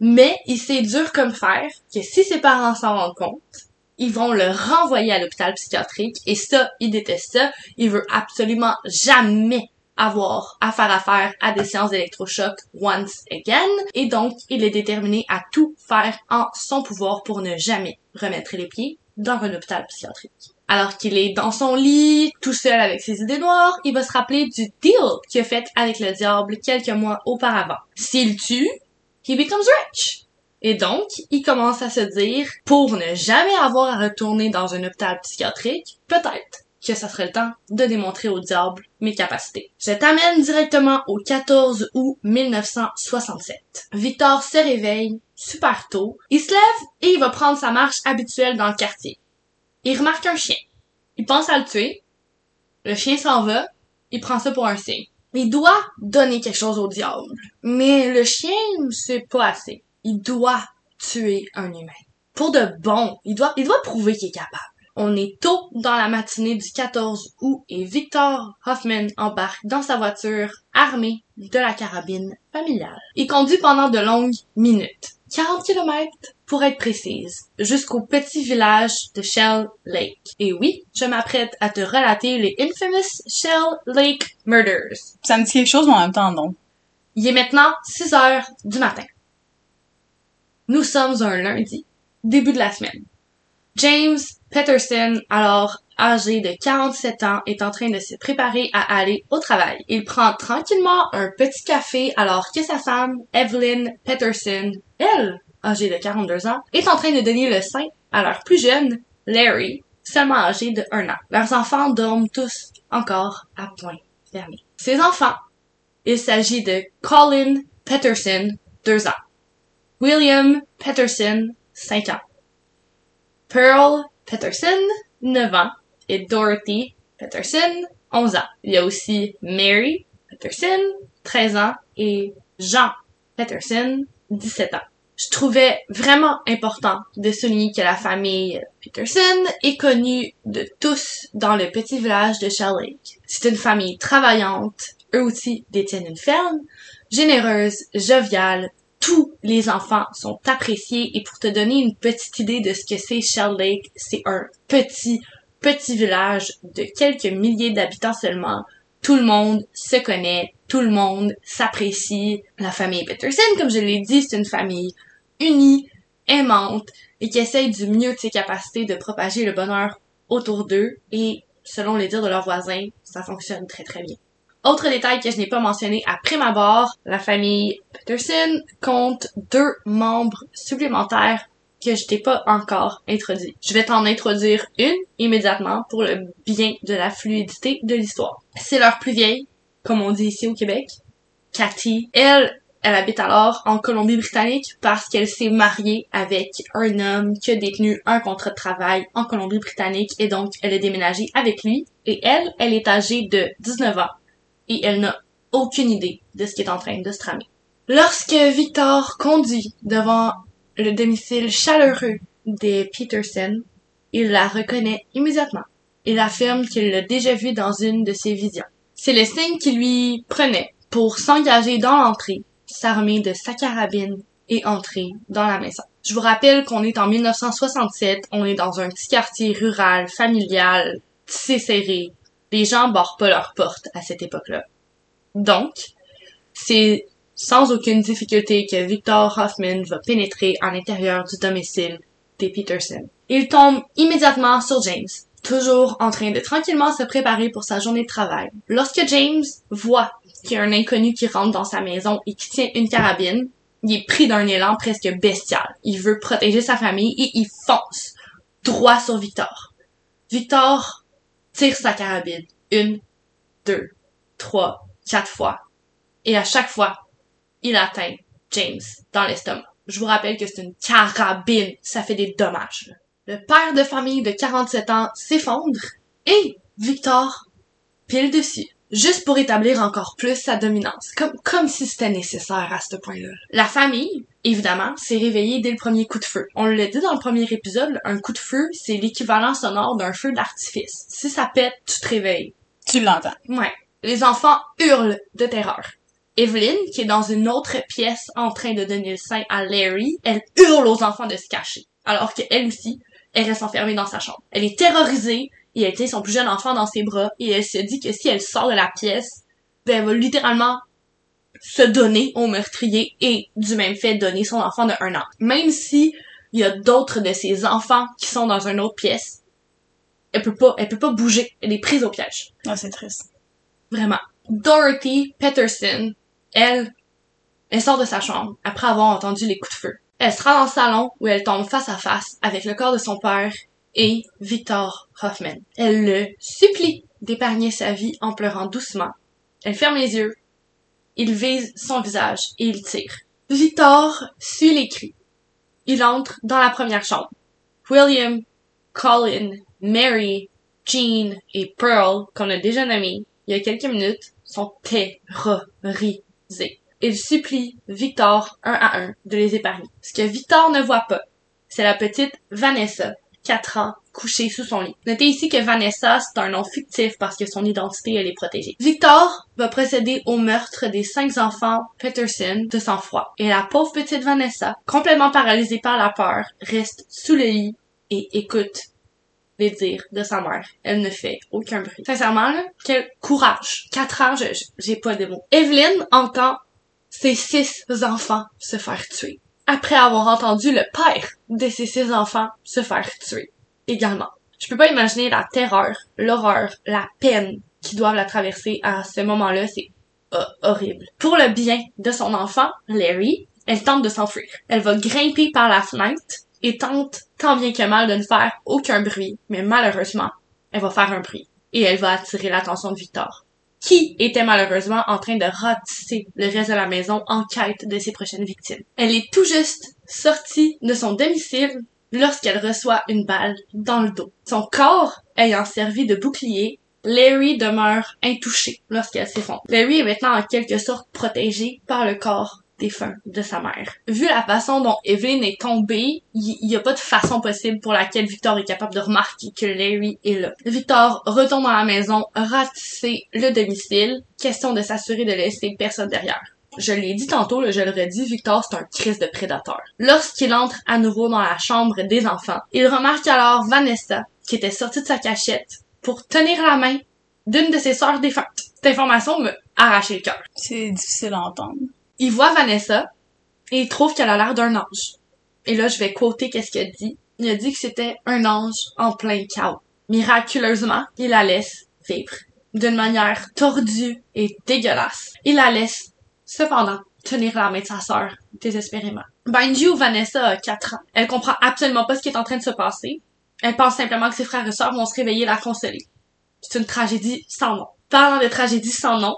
mais il sait dur comme fer que si ses parents s'en rendent compte, ils vont le renvoyer à l'hôpital psychiatrique et ça, il déteste ça. Il veut absolument jamais avoir à faire affaire à des séances d'électrochoc once again. Et donc, il est déterminé à tout faire en son pouvoir pour ne jamais remettre les pieds dans un hôpital psychiatrique. Alors qu'il est dans son lit, tout seul avec ses idées noires, il va se rappeler du deal qu'il a fait avec le diable quelques mois auparavant. S'il tue, he becomes rich. Et donc, il commence à se dire, pour ne jamais avoir à retourner dans un hôpital psychiatrique, peut-être que ça serait le temps de démontrer au diable mes capacités. Je t'amène directement au 14 août 1967. Victor se réveille super tôt. Il se lève et il va prendre sa marche habituelle dans le quartier. Il remarque un chien. Il pense à le tuer. Le chien s'en va. Il prend ça pour un signe. Il doit donner quelque chose au diable. Mais le chien, c'est pas assez. Il doit tuer un humain. Pour de bon. Il doit, il doit prouver qu'il est capable. On est tôt dans la matinée du 14 août et Victor Hoffman embarque dans sa voiture armé de la carabine familiale. Il conduit pendant de longues minutes. 40 km pour être précise, jusqu'au petit village de Shell Lake. Et oui, je m'apprête à te relater les infamous Shell Lake Murders. Ça me dit quelque chose, mais en même temps, non. Il est maintenant 6 heures du matin. Nous sommes un lundi, début de la semaine. James Peterson, alors âgé de 47 ans, est en train de se préparer à aller au travail. Il prend tranquillement un petit café alors que sa femme, Evelyn Peterson, elle, âgée de 42 ans, est en train de donner le sein à leur plus jeune, Larry, seulement âgé de 1 an. Leurs enfants dorment tous encore à point fermé. Ces enfants, il s'agit de Colin Peterson, 2 ans. William Peterson, 5 ans. Pearl Peterson, 9 ans, et Dorothy Peterson, 11 ans. Il y a aussi Mary Peterson, 13 ans, et Jean Peterson, 17 ans. Je trouvais vraiment important de souligner que la famille Peterson est connue de tous dans le petit village de Shell Lake. C'est une famille travaillante, eux aussi détiennent une ferme, généreuse, joviale, tous les enfants sont appréciés et pour te donner une petite idée de ce que c'est Shell Lake, c'est un petit, petit village de quelques milliers d'habitants seulement. Tout le monde se connaît, tout le monde s'apprécie. La famille Peterson, comme je l'ai dit, c'est une famille unie, aimante et qui essaye du mieux de ses capacités de propager le bonheur autour d'eux et, selon les dires de leurs voisins, ça fonctionne très très bien. Autre détail que je n'ai pas mentionné après ma barre, la famille Peterson compte deux membres supplémentaires que je t'ai pas encore introduit. Je vais t'en introduire une immédiatement pour le bien de la fluidité de l'histoire. C'est leur plus vieille, comme on dit ici au Québec, Cathy. Elle, elle habite alors en Colombie-Britannique parce qu'elle s'est mariée avec un homme qui a détenu un contrat de travail en Colombie-Britannique et donc elle a déménagé avec lui. Et elle, elle est âgée de 19 ans et elle n'a aucune idée de ce qui est en train de se tramer. Lorsque Victor conduit devant le domicile chaleureux des Peterson, il la reconnaît immédiatement. Il affirme qu'il l'a déjà vue dans une de ses visions. C'est le signe qu'il lui prenait pour s'engager dans l'entrée, s'armer de sa carabine et entrer dans la maison. Je vous rappelle qu'on est en 1967, on est dans un petit quartier rural, familial, tissé serré, les gens barrent pas leurs portes à cette époque-là. Donc, c'est sans aucune difficulté que Victor Hoffman va pénétrer en l'intérieur du domicile des Peterson. Il tombe immédiatement sur James, toujours en train de tranquillement se préparer pour sa journée de travail. Lorsque James voit qu'il y a un inconnu qui rentre dans sa maison et qui tient une carabine, il est pris d'un élan presque bestial. Il veut protéger sa famille et il fonce droit sur Victor. Victor tire sa carabine. Une, deux, trois, quatre fois. Et à chaque fois, il atteint James dans l'estomac. Je vous rappelle que c'est une carabine. Ça fait des dommages. Le père de famille de 47 ans s'effondre et Victor pile dessus juste pour établir encore plus sa dominance, comme, comme si c'était nécessaire à ce point-là. La famille, évidemment, s'est réveillée dès le premier coup de feu. On l'a dit dans le premier épisode, un coup de feu, c'est l'équivalent sonore d'un feu d'artifice. Si ça pète, tu te réveilles. Tu l'entends. Ouais. Les enfants hurlent de terreur. Evelyn, qui est dans une autre pièce en train de donner le sein à Larry, elle hurle aux enfants de se cacher. Alors qu'elle aussi, elle reste enfermée dans sa chambre. Elle est terrorisée, et elle tient son plus jeune enfant dans ses bras et elle se dit que si elle sort de la pièce, ben elle va littéralement se donner au meurtrier et du même fait donner son enfant de un an. Même si il y a d'autres de ses enfants qui sont dans une autre pièce, elle peut pas, elle peut pas bouger. Elle est prise au piège. Ah, c'est triste. Vraiment. Dorothy Peterson, elle, elle sort de sa chambre après avoir entendu les coups de feu. Elle sera dans le salon où elle tombe face à face avec le corps de son père et Victor Hoffman. Elle le supplie d'épargner sa vie en pleurant doucement. Elle ferme les yeux. Il vise son visage et il tire. Victor suit les cris. Il entre dans la première chambre. William, Colin, Mary, Jean et Pearl, qu'on a déjà nommés il y a quelques minutes, sont terrorisés. Il supplie Victor un à un de les épargner. Ce que Victor ne voit pas, c'est la petite Vanessa 4 ans, couchée sous son lit. Notez ici que Vanessa, c'est un nom fictif parce que son identité, elle est protégée. Victor va procéder au meurtre des cinq enfants Peterson de sang-froid. Et la pauvre petite Vanessa, complètement paralysée par la peur, reste sous le lit et écoute les dires de sa mère. Elle ne fait aucun bruit. Sincèrement, là, quel courage. Quatre ans, j'ai pas de mots. Evelyn entend ses six enfants se faire tuer après avoir entendu le père de ses six enfants se faire tuer également. Je peux pas imaginer la terreur, l'horreur, la peine qui doivent la traverser à ce moment-là, c'est euh, horrible. Pour le bien de son enfant, Larry, elle tente de s'enfuir. Elle va grimper par la fenêtre et tente tant bien que mal de ne faire aucun bruit, mais malheureusement, elle va faire un bruit et elle va attirer l'attention de Victor qui était malheureusement en train de ratisser le reste de la maison en quête de ses prochaines victimes. Elle est tout juste sortie de son domicile lorsqu'elle reçoit une balle dans le dos. Son corps ayant servi de bouclier, Larry demeure intouché lorsqu'elle s'effondre. Larry est maintenant en quelque sorte protégé par le corps défunt de sa mère. Vu la façon dont Evelyn est tombée, il n'y a pas de façon possible pour laquelle Victor est capable de remarquer que Larry est là. Victor retourne dans la maison, ratisser le domicile, question de s'assurer de laisser personne derrière. Je l'ai dit tantôt, je le redis, Victor, c'est un crise de prédateur. Lorsqu'il entre à nouveau dans la chambre des enfants, il remarque alors Vanessa, qui était sortie de sa cachette, pour tenir la main d'une de ses sœurs défuntes. Cette information me arraché le cœur. C'est difficile à entendre. Il voit Vanessa et il trouve qu'elle a l'air d'un ange. Et là, je vais quoter qu'est-ce qu'il a dit. Il a dit que c'était un ange en plein chaos. Miraculeusement, il la laisse vivre. D'une manière tordue et dégueulasse. Il la laisse, cependant, tenir la main de sa sœur, désespérément. Mind you, Vanessa a 4 ans. Elle comprend absolument pas ce qui est en train de se passer. Elle pense simplement que ses frères et sœurs vont se réveiller et la consoler. C'est une tragédie sans nom. Parlant de tragédie sans nom,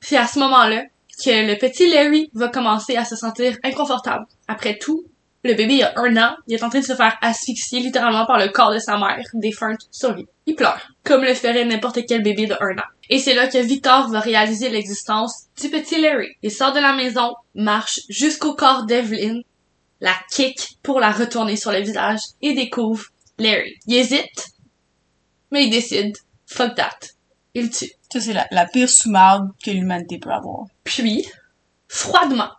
c'est à ce moment-là que le petit Larry va commencer à se sentir inconfortable. Après tout, le bébé a un an, il est en train de se faire asphyxier littéralement par le corps de sa mère, défunte sur lui. Il pleure, comme le ferait n'importe quel bébé de un an. Et c'est là que Victor va réaliser l'existence du petit Larry. Il sort de la maison, marche jusqu'au corps d'Evelyn, la kick pour la retourner sur le visage et découvre Larry. Il hésite, mais il décide, fuck that. Il tue. Ça, c'est la, pire sous-marde que l'humanité peut avoir. Puis, froidement,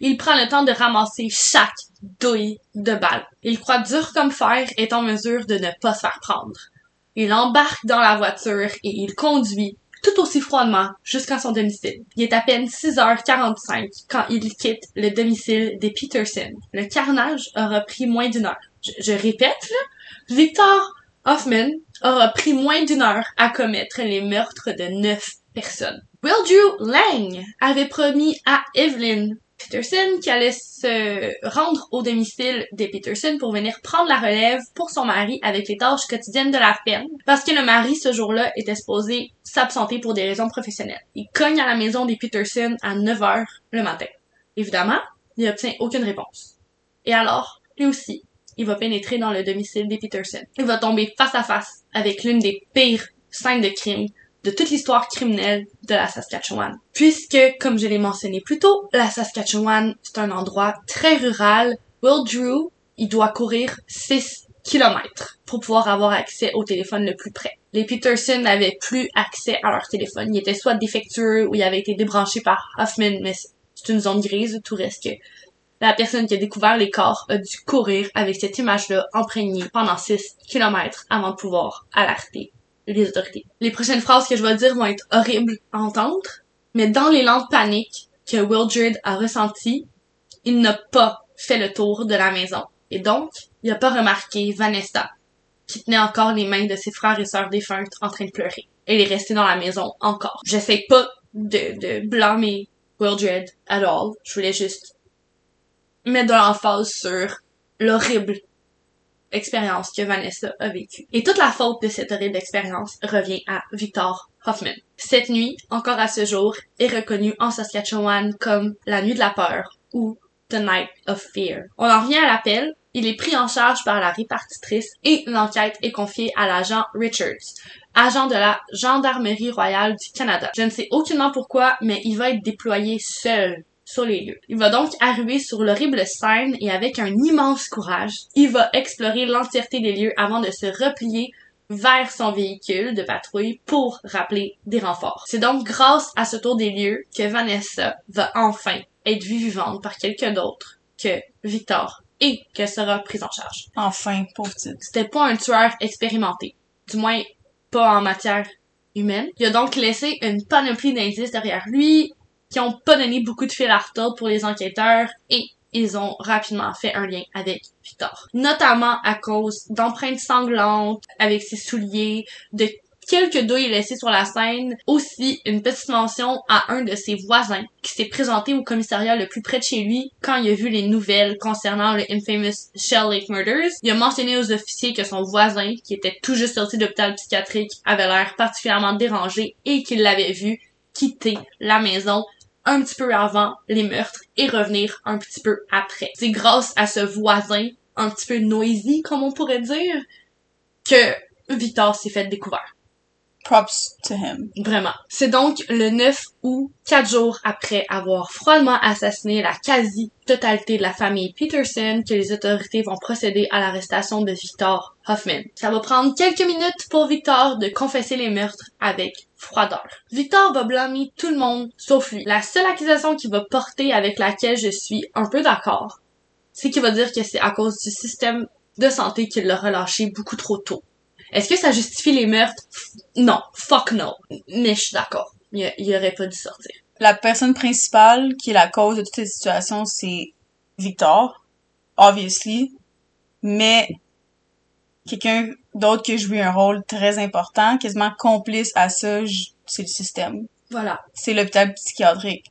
il prend le temps de ramasser chaque douille de balle. Il croit dur comme fer est en mesure de ne pas se faire prendre. Il embarque dans la voiture et il conduit tout aussi froidement jusqu'à son domicile. Il est à peine 6h45 quand il quitte le domicile des Peterson. Le carnage aura pris moins d'une heure. Je, je répète, là, Victor Hoffman aura pris moins d'une heure à commettre les meurtres de neuf personnes. Will Drew Lang avait promis à Evelyn Peterson qui allait se rendre au domicile des Peterson pour venir prendre la relève pour son mari avec les tâches quotidiennes de la ferme parce que le mari ce jour-là était supposé s'absenter pour des raisons professionnelles. Il cogne à la maison des Peterson à 9 heures le matin. Évidemment, il obtient aucune réponse. Et alors, lui aussi, il va pénétrer dans le domicile des Peterson. Il va tomber face à face avec l'une des pires scènes de crime de toute l'histoire criminelle de la Saskatchewan. Puisque, comme je l'ai mentionné plus tôt, la Saskatchewan, c'est un endroit très rural. Will Drew, il doit courir 6 kilomètres pour pouvoir avoir accès au téléphone le plus près. Les Peterson n'avaient plus accès à leur téléphone. Il était soit défectueux ou il avait été débranché par Huffman, mais c'est une zone grise, tout reste que la personne qui a découvert les corps a dû courir avec cette image-là imprégnée pendant 6 kilomètres avant de pouvoir alerter les autorités. Les prochaines phrases que je vais dire vont être horribles à entendre, mais dans l'élan de panique que Wildred a ressenti, il n'a pas fait le tour de la maison. Et donc, il n'a pas remarqué Vanessa, qui tenait encore les mains de ses frères et sœurs défuntes en train de pleurer. Elle est restée dans la maison encore. J'essaie pas de, de blâmer Wildred at all. Je voulais juste mettre de l'emphase sur l'horrible expérience que Vanessa a vécue. Et toute la faute de cette horrible expérience revient à Victor Hoffman. Cette nuit, encore à ce jour, est reconnue en Saskatchewan comme la nuit de la peur ou The Night of Fear. On en revient à l'appel. Il est pris en charge par la répartitrice et l'enquête est confiée à l'agent Richards, agent de la Gendarmerie royale du Canada. Je ne sais aucunement pourquoi, mais il va être déployé seul sur les lieux. Il va donc arriver sur l'horrible scène et avec un immense courage, il va explorer l'entièreté des lieux avant de se replier vers son véhicule de patrouille pour rappeler des renforts. C'est donc grâce à ce tour des lieux que Vanessa va enfin être vue vivante par quelqu'un d'autre que Victor et qu'elle sera prise en charge. Enfin, pauvre petite. C'était pas un tueur expérimenté. Du moins, pas en matière humaine. Il a donc laissé une panoplie d'indices derrière lui, qui ont pas donné beaucoup de fil à retordre pour les enquêteurs et ils ont rapidement fait un lien avec Victor. Notamment à cause d'empreintes sanglantes avec ses souliers, de quelques douilles laissées sur la scène, aussi une petite mention à un de ses voisins qui s'est présenté au commissariat le plus près de chez lui quand il a vu les nouvelles concernant le infamous Shell Lake Murders. Il a mentionné aux officiers que son voisin, qui était tout juste sorti d'hôpital psychiatrique, avait l'air particulièrement dérangé et qu'il l'avait vu quitter la maison un petit peu avant les meurtres et revenir un petit peu après. C'est grâce à ce voisin un petit peu noisy, comme on pourrait dire, que Victor s'est fait découvert. Props to him. Vraiment. C'est donc le 9 août, quatre jours après avoir froidement assassiné la quasi-totalité de la famille Peterson, que les autorités vont procéder à l'arrestation de Victor Hoffman. Ça va prendre quelques minutes pour Victor de confesser les meurtres avec froideur. Victor va blâmer tout le monde sauf lui. La seule accusation qu'il va porter avec laquelle je suis un peu d'accord, c'est qu'il va dire que c'est à cause du système de santé qu'il l'a relâché beaucoup trop tôt. Est-ce que ça justifie les meurtres? Non. Fuck no. Mais je suis d'accord. Il, il aurait pas dû sortir. La personne principale qui est la cause de toute cette situation, c'est Victor, obviously, mais quelqu'un d'autre qui joué un rôle très important, quasiment complice à ça, c'est le système. Voilà. C'est l'hôpital psychiatrique.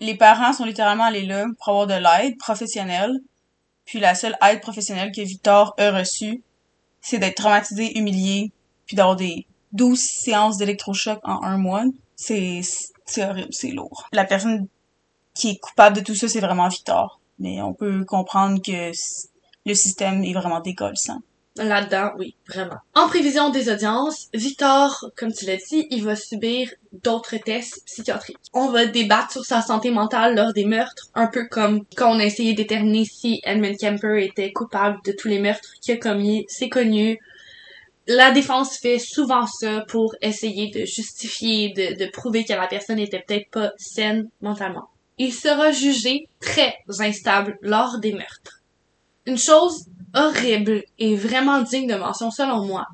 Les parents sont littéralement allés là pour avoir de l'aide professionnelle, puis la seule aide professionnelle que Victor a reçue, c'est d'être traumatisé, humilié, puis d'avoir des 12 séances d'électrochoc en un mois. C'est, c'est horrible, c'est lourd. La personne qui est coupable de tout ça, c'est vraiment Victor. Mais on peut comprendre que le système est vraiment décollissant. Là-dedans, oui, vraiment. En prévision des audiences, Victor, comme tu l'as dit, il va subir d'autres tests psychiatriques. On va débattre sur sa santé mentale lors des meurtres, un peu comme quand on a essayé de déterminer si Edmund Kemper était coupable de tous les meurtres qu'il a commis. C'est connu. La défense fait souvent ça pour essayer de justifier, de, de prouver que la personne était peut-être pas saine mentalement. Il sera jugé très instable lors des meurtres. Une chose horrible et vraiment digne de mention selon moi.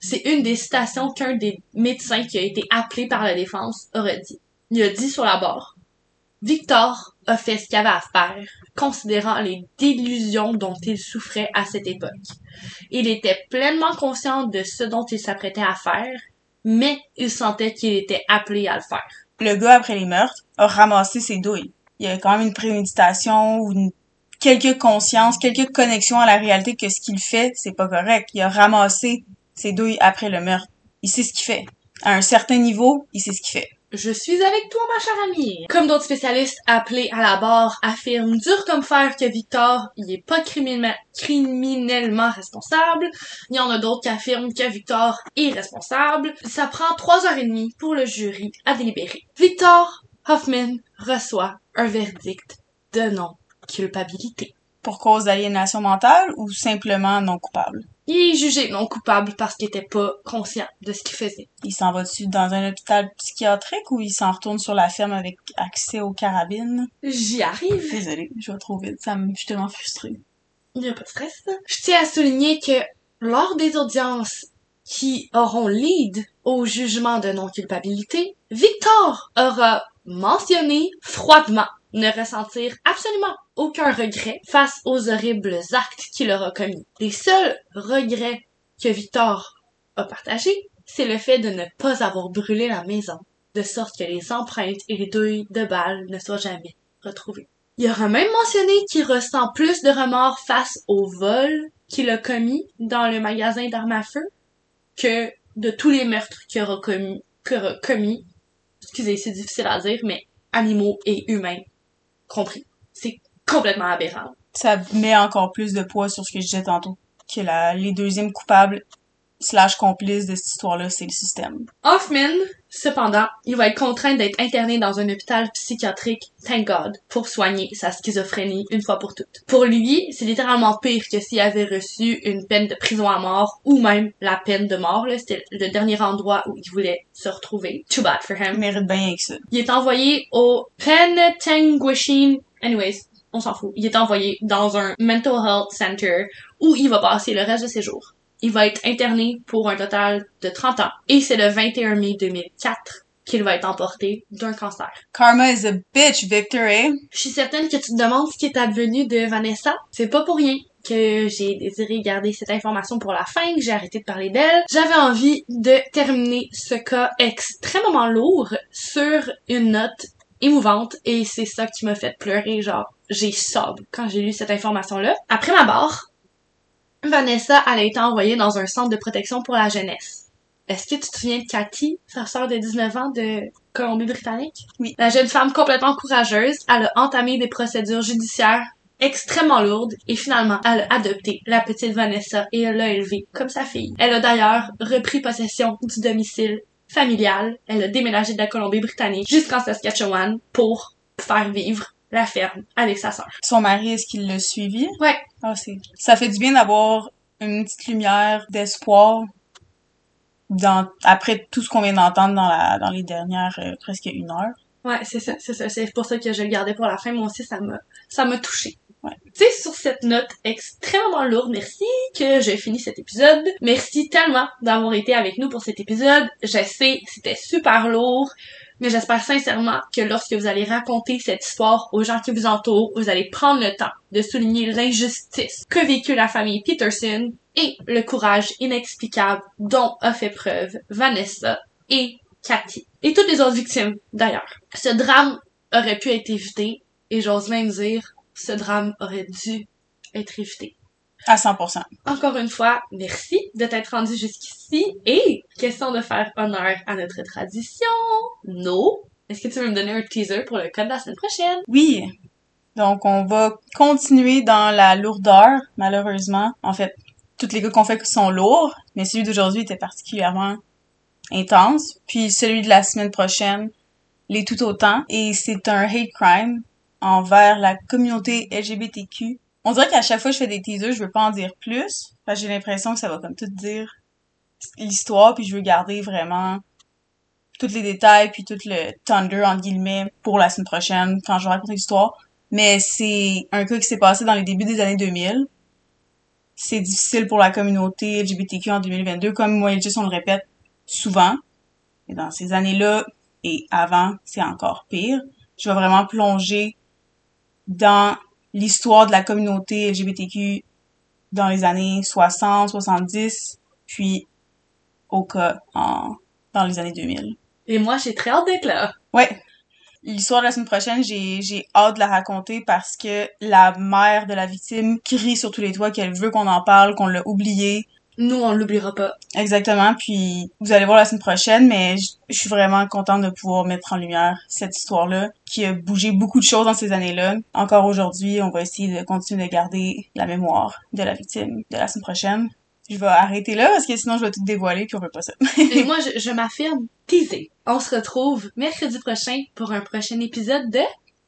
C'est une des citations qu'un des médecins qui a été appelé par la défense aurait dit. Il a dit sur la barre Victor a fait ce qu'il avait à faire, considérant les délusions dont il souffrait à cette époque. Il était pleinement conscient de ce dont il s'apprêtait à faire, mais il sentait qu'il était appelé à le faire. Le gars, après les meurtres, a ramassé ses douilles. Il y a quand même une préméditation ou une quelques consciences, quelques connexions à la réalité que ce qu'il fait, c'est pas correct. Il a ramassé ses douilles après le meurtre. Il sait ce qu'il fait. À un certain niveau, il sait ce qu'il fait. Je suis avec toi, ma chère amie. Comme d'autres spécialistes appelés à la barre affirment dur comme fer que Victor, il est pas criminellement, criminellement responsable. Il y en a d'autres qui affirment que Victor est responsable. Ça prend trois heures et demie pour le jury à délibérer. Victor Hoffman reçoit un verdict de Pour cause d'aliénation mentale ou simplement non coupable? Il est jugé non coupable parce qu'il était pas conscient de ce qu'il faisait. Il s'en va dessus dans un hôpital psychiatrique ou il s'en retourne sur la ferme avec accès aux carabines? J'y arrive. Désolée, je vais trop vite. Ça me, je suis tellement frustrée. Il n'y a pas de stress. Je tiens à souligner que lors des audiences qui auront lead au jugement de non-culpabilité, Victor aura mentionné froidement ne ressentir absolument aucun regret face aux horribles actes qu'il aura commis. Les seuls regrets que Victor a partagés, c'est le fait de ne pas avoir brûlé la maison, de sorte que les empreintes et les douilles de balles ne soient jamais retrouvées. Il aura même mentionné qu'il ressent plus de remords face au vol qu'il a commis dans le magasin d'armes à feu que de tous les meurtres qu'il aura commis, qu'il aura commis. Excusez, c'est difficile à dire, mais animaux et humains compris. C'est complètement aberrant. Ça met encore plus de poids sur ce que je disais tantôt. Que la, les deuxièmes coupables slash complices de cette histoire-là, c'est le système. Hoffman, cependant, il va être contraint d'être interné dans un hôpital psychiatrique, thank God, pour soigner sa schizophrénie une fois pour toutes. Pour lui, c'est littéralement pire que s'il avait reçu une peine de prison à mort ou même la peine de mort. là. C'était le dernier endroit où il voulait se retrouver. Too bad for Il him. mérite bien que ça. Il est envoyé au Penetanguishene. Anyways, on s'en fout. Il est envoyé dans un mental health center où il va passer le reste de ses jours. Il va être interné pour un total de 30 ans. Et c'est le 21 mai 2004 qu'il va être emporté d'un cancer. Karma is a bitch, Victor, eh? Je suis certaine que tu te demandes ce qui est advenu de Vanessa. C'est pas pour rien que j'ai désiré garder cette information pour la fin, que j'ai arrêté de parler d'elle. J'avais envie de terminer ce cas extrêmement lourd sur une note émouvante et c'est ça qui m'a fait pleurer, genre j'ai sob quand j'ai lu cette information-là. Après ma barre, Vanessa, elle a été envoyée dans un centre de protection pour la jeunesse. Est-ce que tu te souviens de Cathy, sa sœur de 19 ans de Colombie-Britannique? Oui. La jeune femme complètement courageuse, elle a entamé des procédures judiciaires extrêmement lourdes et finalement, elle a adopté la petite Vanessa et elle l'a élevée comme sa fille. Elle a d'ailleurs repris possession du domicile familiale. Elle a déménagé de la Colombie-Britannique jusqu'en Saskatchewan pour faire vivre la ferme avec sa sœur. Son mari, est-ce qu'il l'a suivi? Ouais. Ah, c'est... Ça fait du bien d'avoir une petite lumière d'espoir dans, après tout ce qu'on vient d'entendre dans la, dans les dernières euh, presque une heure. Ouais, c'est ça, c'est ça. C'est pour ça que je le gardais pour la fin. Moi aussi, ça m'a, ça m'a touché. Ouais. Tu sais, sur cette note extrêmement lourde, merci que j'ai fini cet épisode. Merci tellement d'avoir été avec nous pour cet épisode. Je sais, c'était super lourd, mais j'espère sincèrement que lorsque vous allez raconter cette histoire aux gens qui vous entourent, vous allez prendre le temps de souligner l'injustice que vécut la famille Peterson et le courage inexplicable dont a fait preuve Vanessa et Cathy. Et toutes les autres victimes, d'ailleurs. Ce drame aurait pu être évité, et j'ose même dire, ce drame aurait dû être évité. À 100%. Encore une fois, merci de t'être rendu jusqu'ici, et question de faire honneur à notre tradition, no. Est-ce que tu veux me donner un teaser pour le code de la semaine prochaine? Oui. Donc, on va continuer dans la lourdeur, malheureusement. En fait, toutes les cas qu'on fait sont lourds, mais celui d'aujourd'hui était particulièrement intense. Puis celui de la semaine prochaine l'est tout autant. Et c'est un hate crime envers la communauté LGBTQ. On dirait qu'à chaque fois que je fais des teasers, je veux pas en dire plus. Parce que j'ai l'impression que ça va comme tout dire l'histoire, puis je veux garder vraiment tous les détails, puis tout le thunder, entre guillemets, pour la semaine prochaine, quand je vais raconter l'histoire. Mais c'est un cas qui s'est passé dans les débuts des années 2000. C'est difficile pour la communauté LGBTQ en 2022, comme moi et Jess, on le répète souvent. Et dans ces années-là et avant, c'est encore pire. Je vais vraiment plonger dans l'histoire de la communauté LGBTQ dans les années 60, 70, puis au cas en, dans les années 2000. Et moi, j'ai très hâte d'être là. Ouais. L'histoire de la semaine prochaine, j'ai, j'ai hâte de la raconter parce que la mère de la victime crie sur tous les toits qu'elle veut qu'on en parle, qu'on l'a oublié. Nous, on l'oubliera pas. Exactement. Puis vous allez voir la semaine prochaine, mais je suis vraiment contente de pouvoir mettre en lumière cette histoire-là qui a bougé beaucoup de choses dans ces années-là. Encore aujourd'hui, on va essayer de continuer de garder la mémoire de la victime de la semaine prochaine. Je vais arrêter là parce que sinon je vais tout dévoiler puis on veut pas ça. Et moi, je, je m'affirme teasé. On se retrouve mercredi prochain pour un prochain épisode de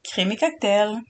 Crème et cocktail.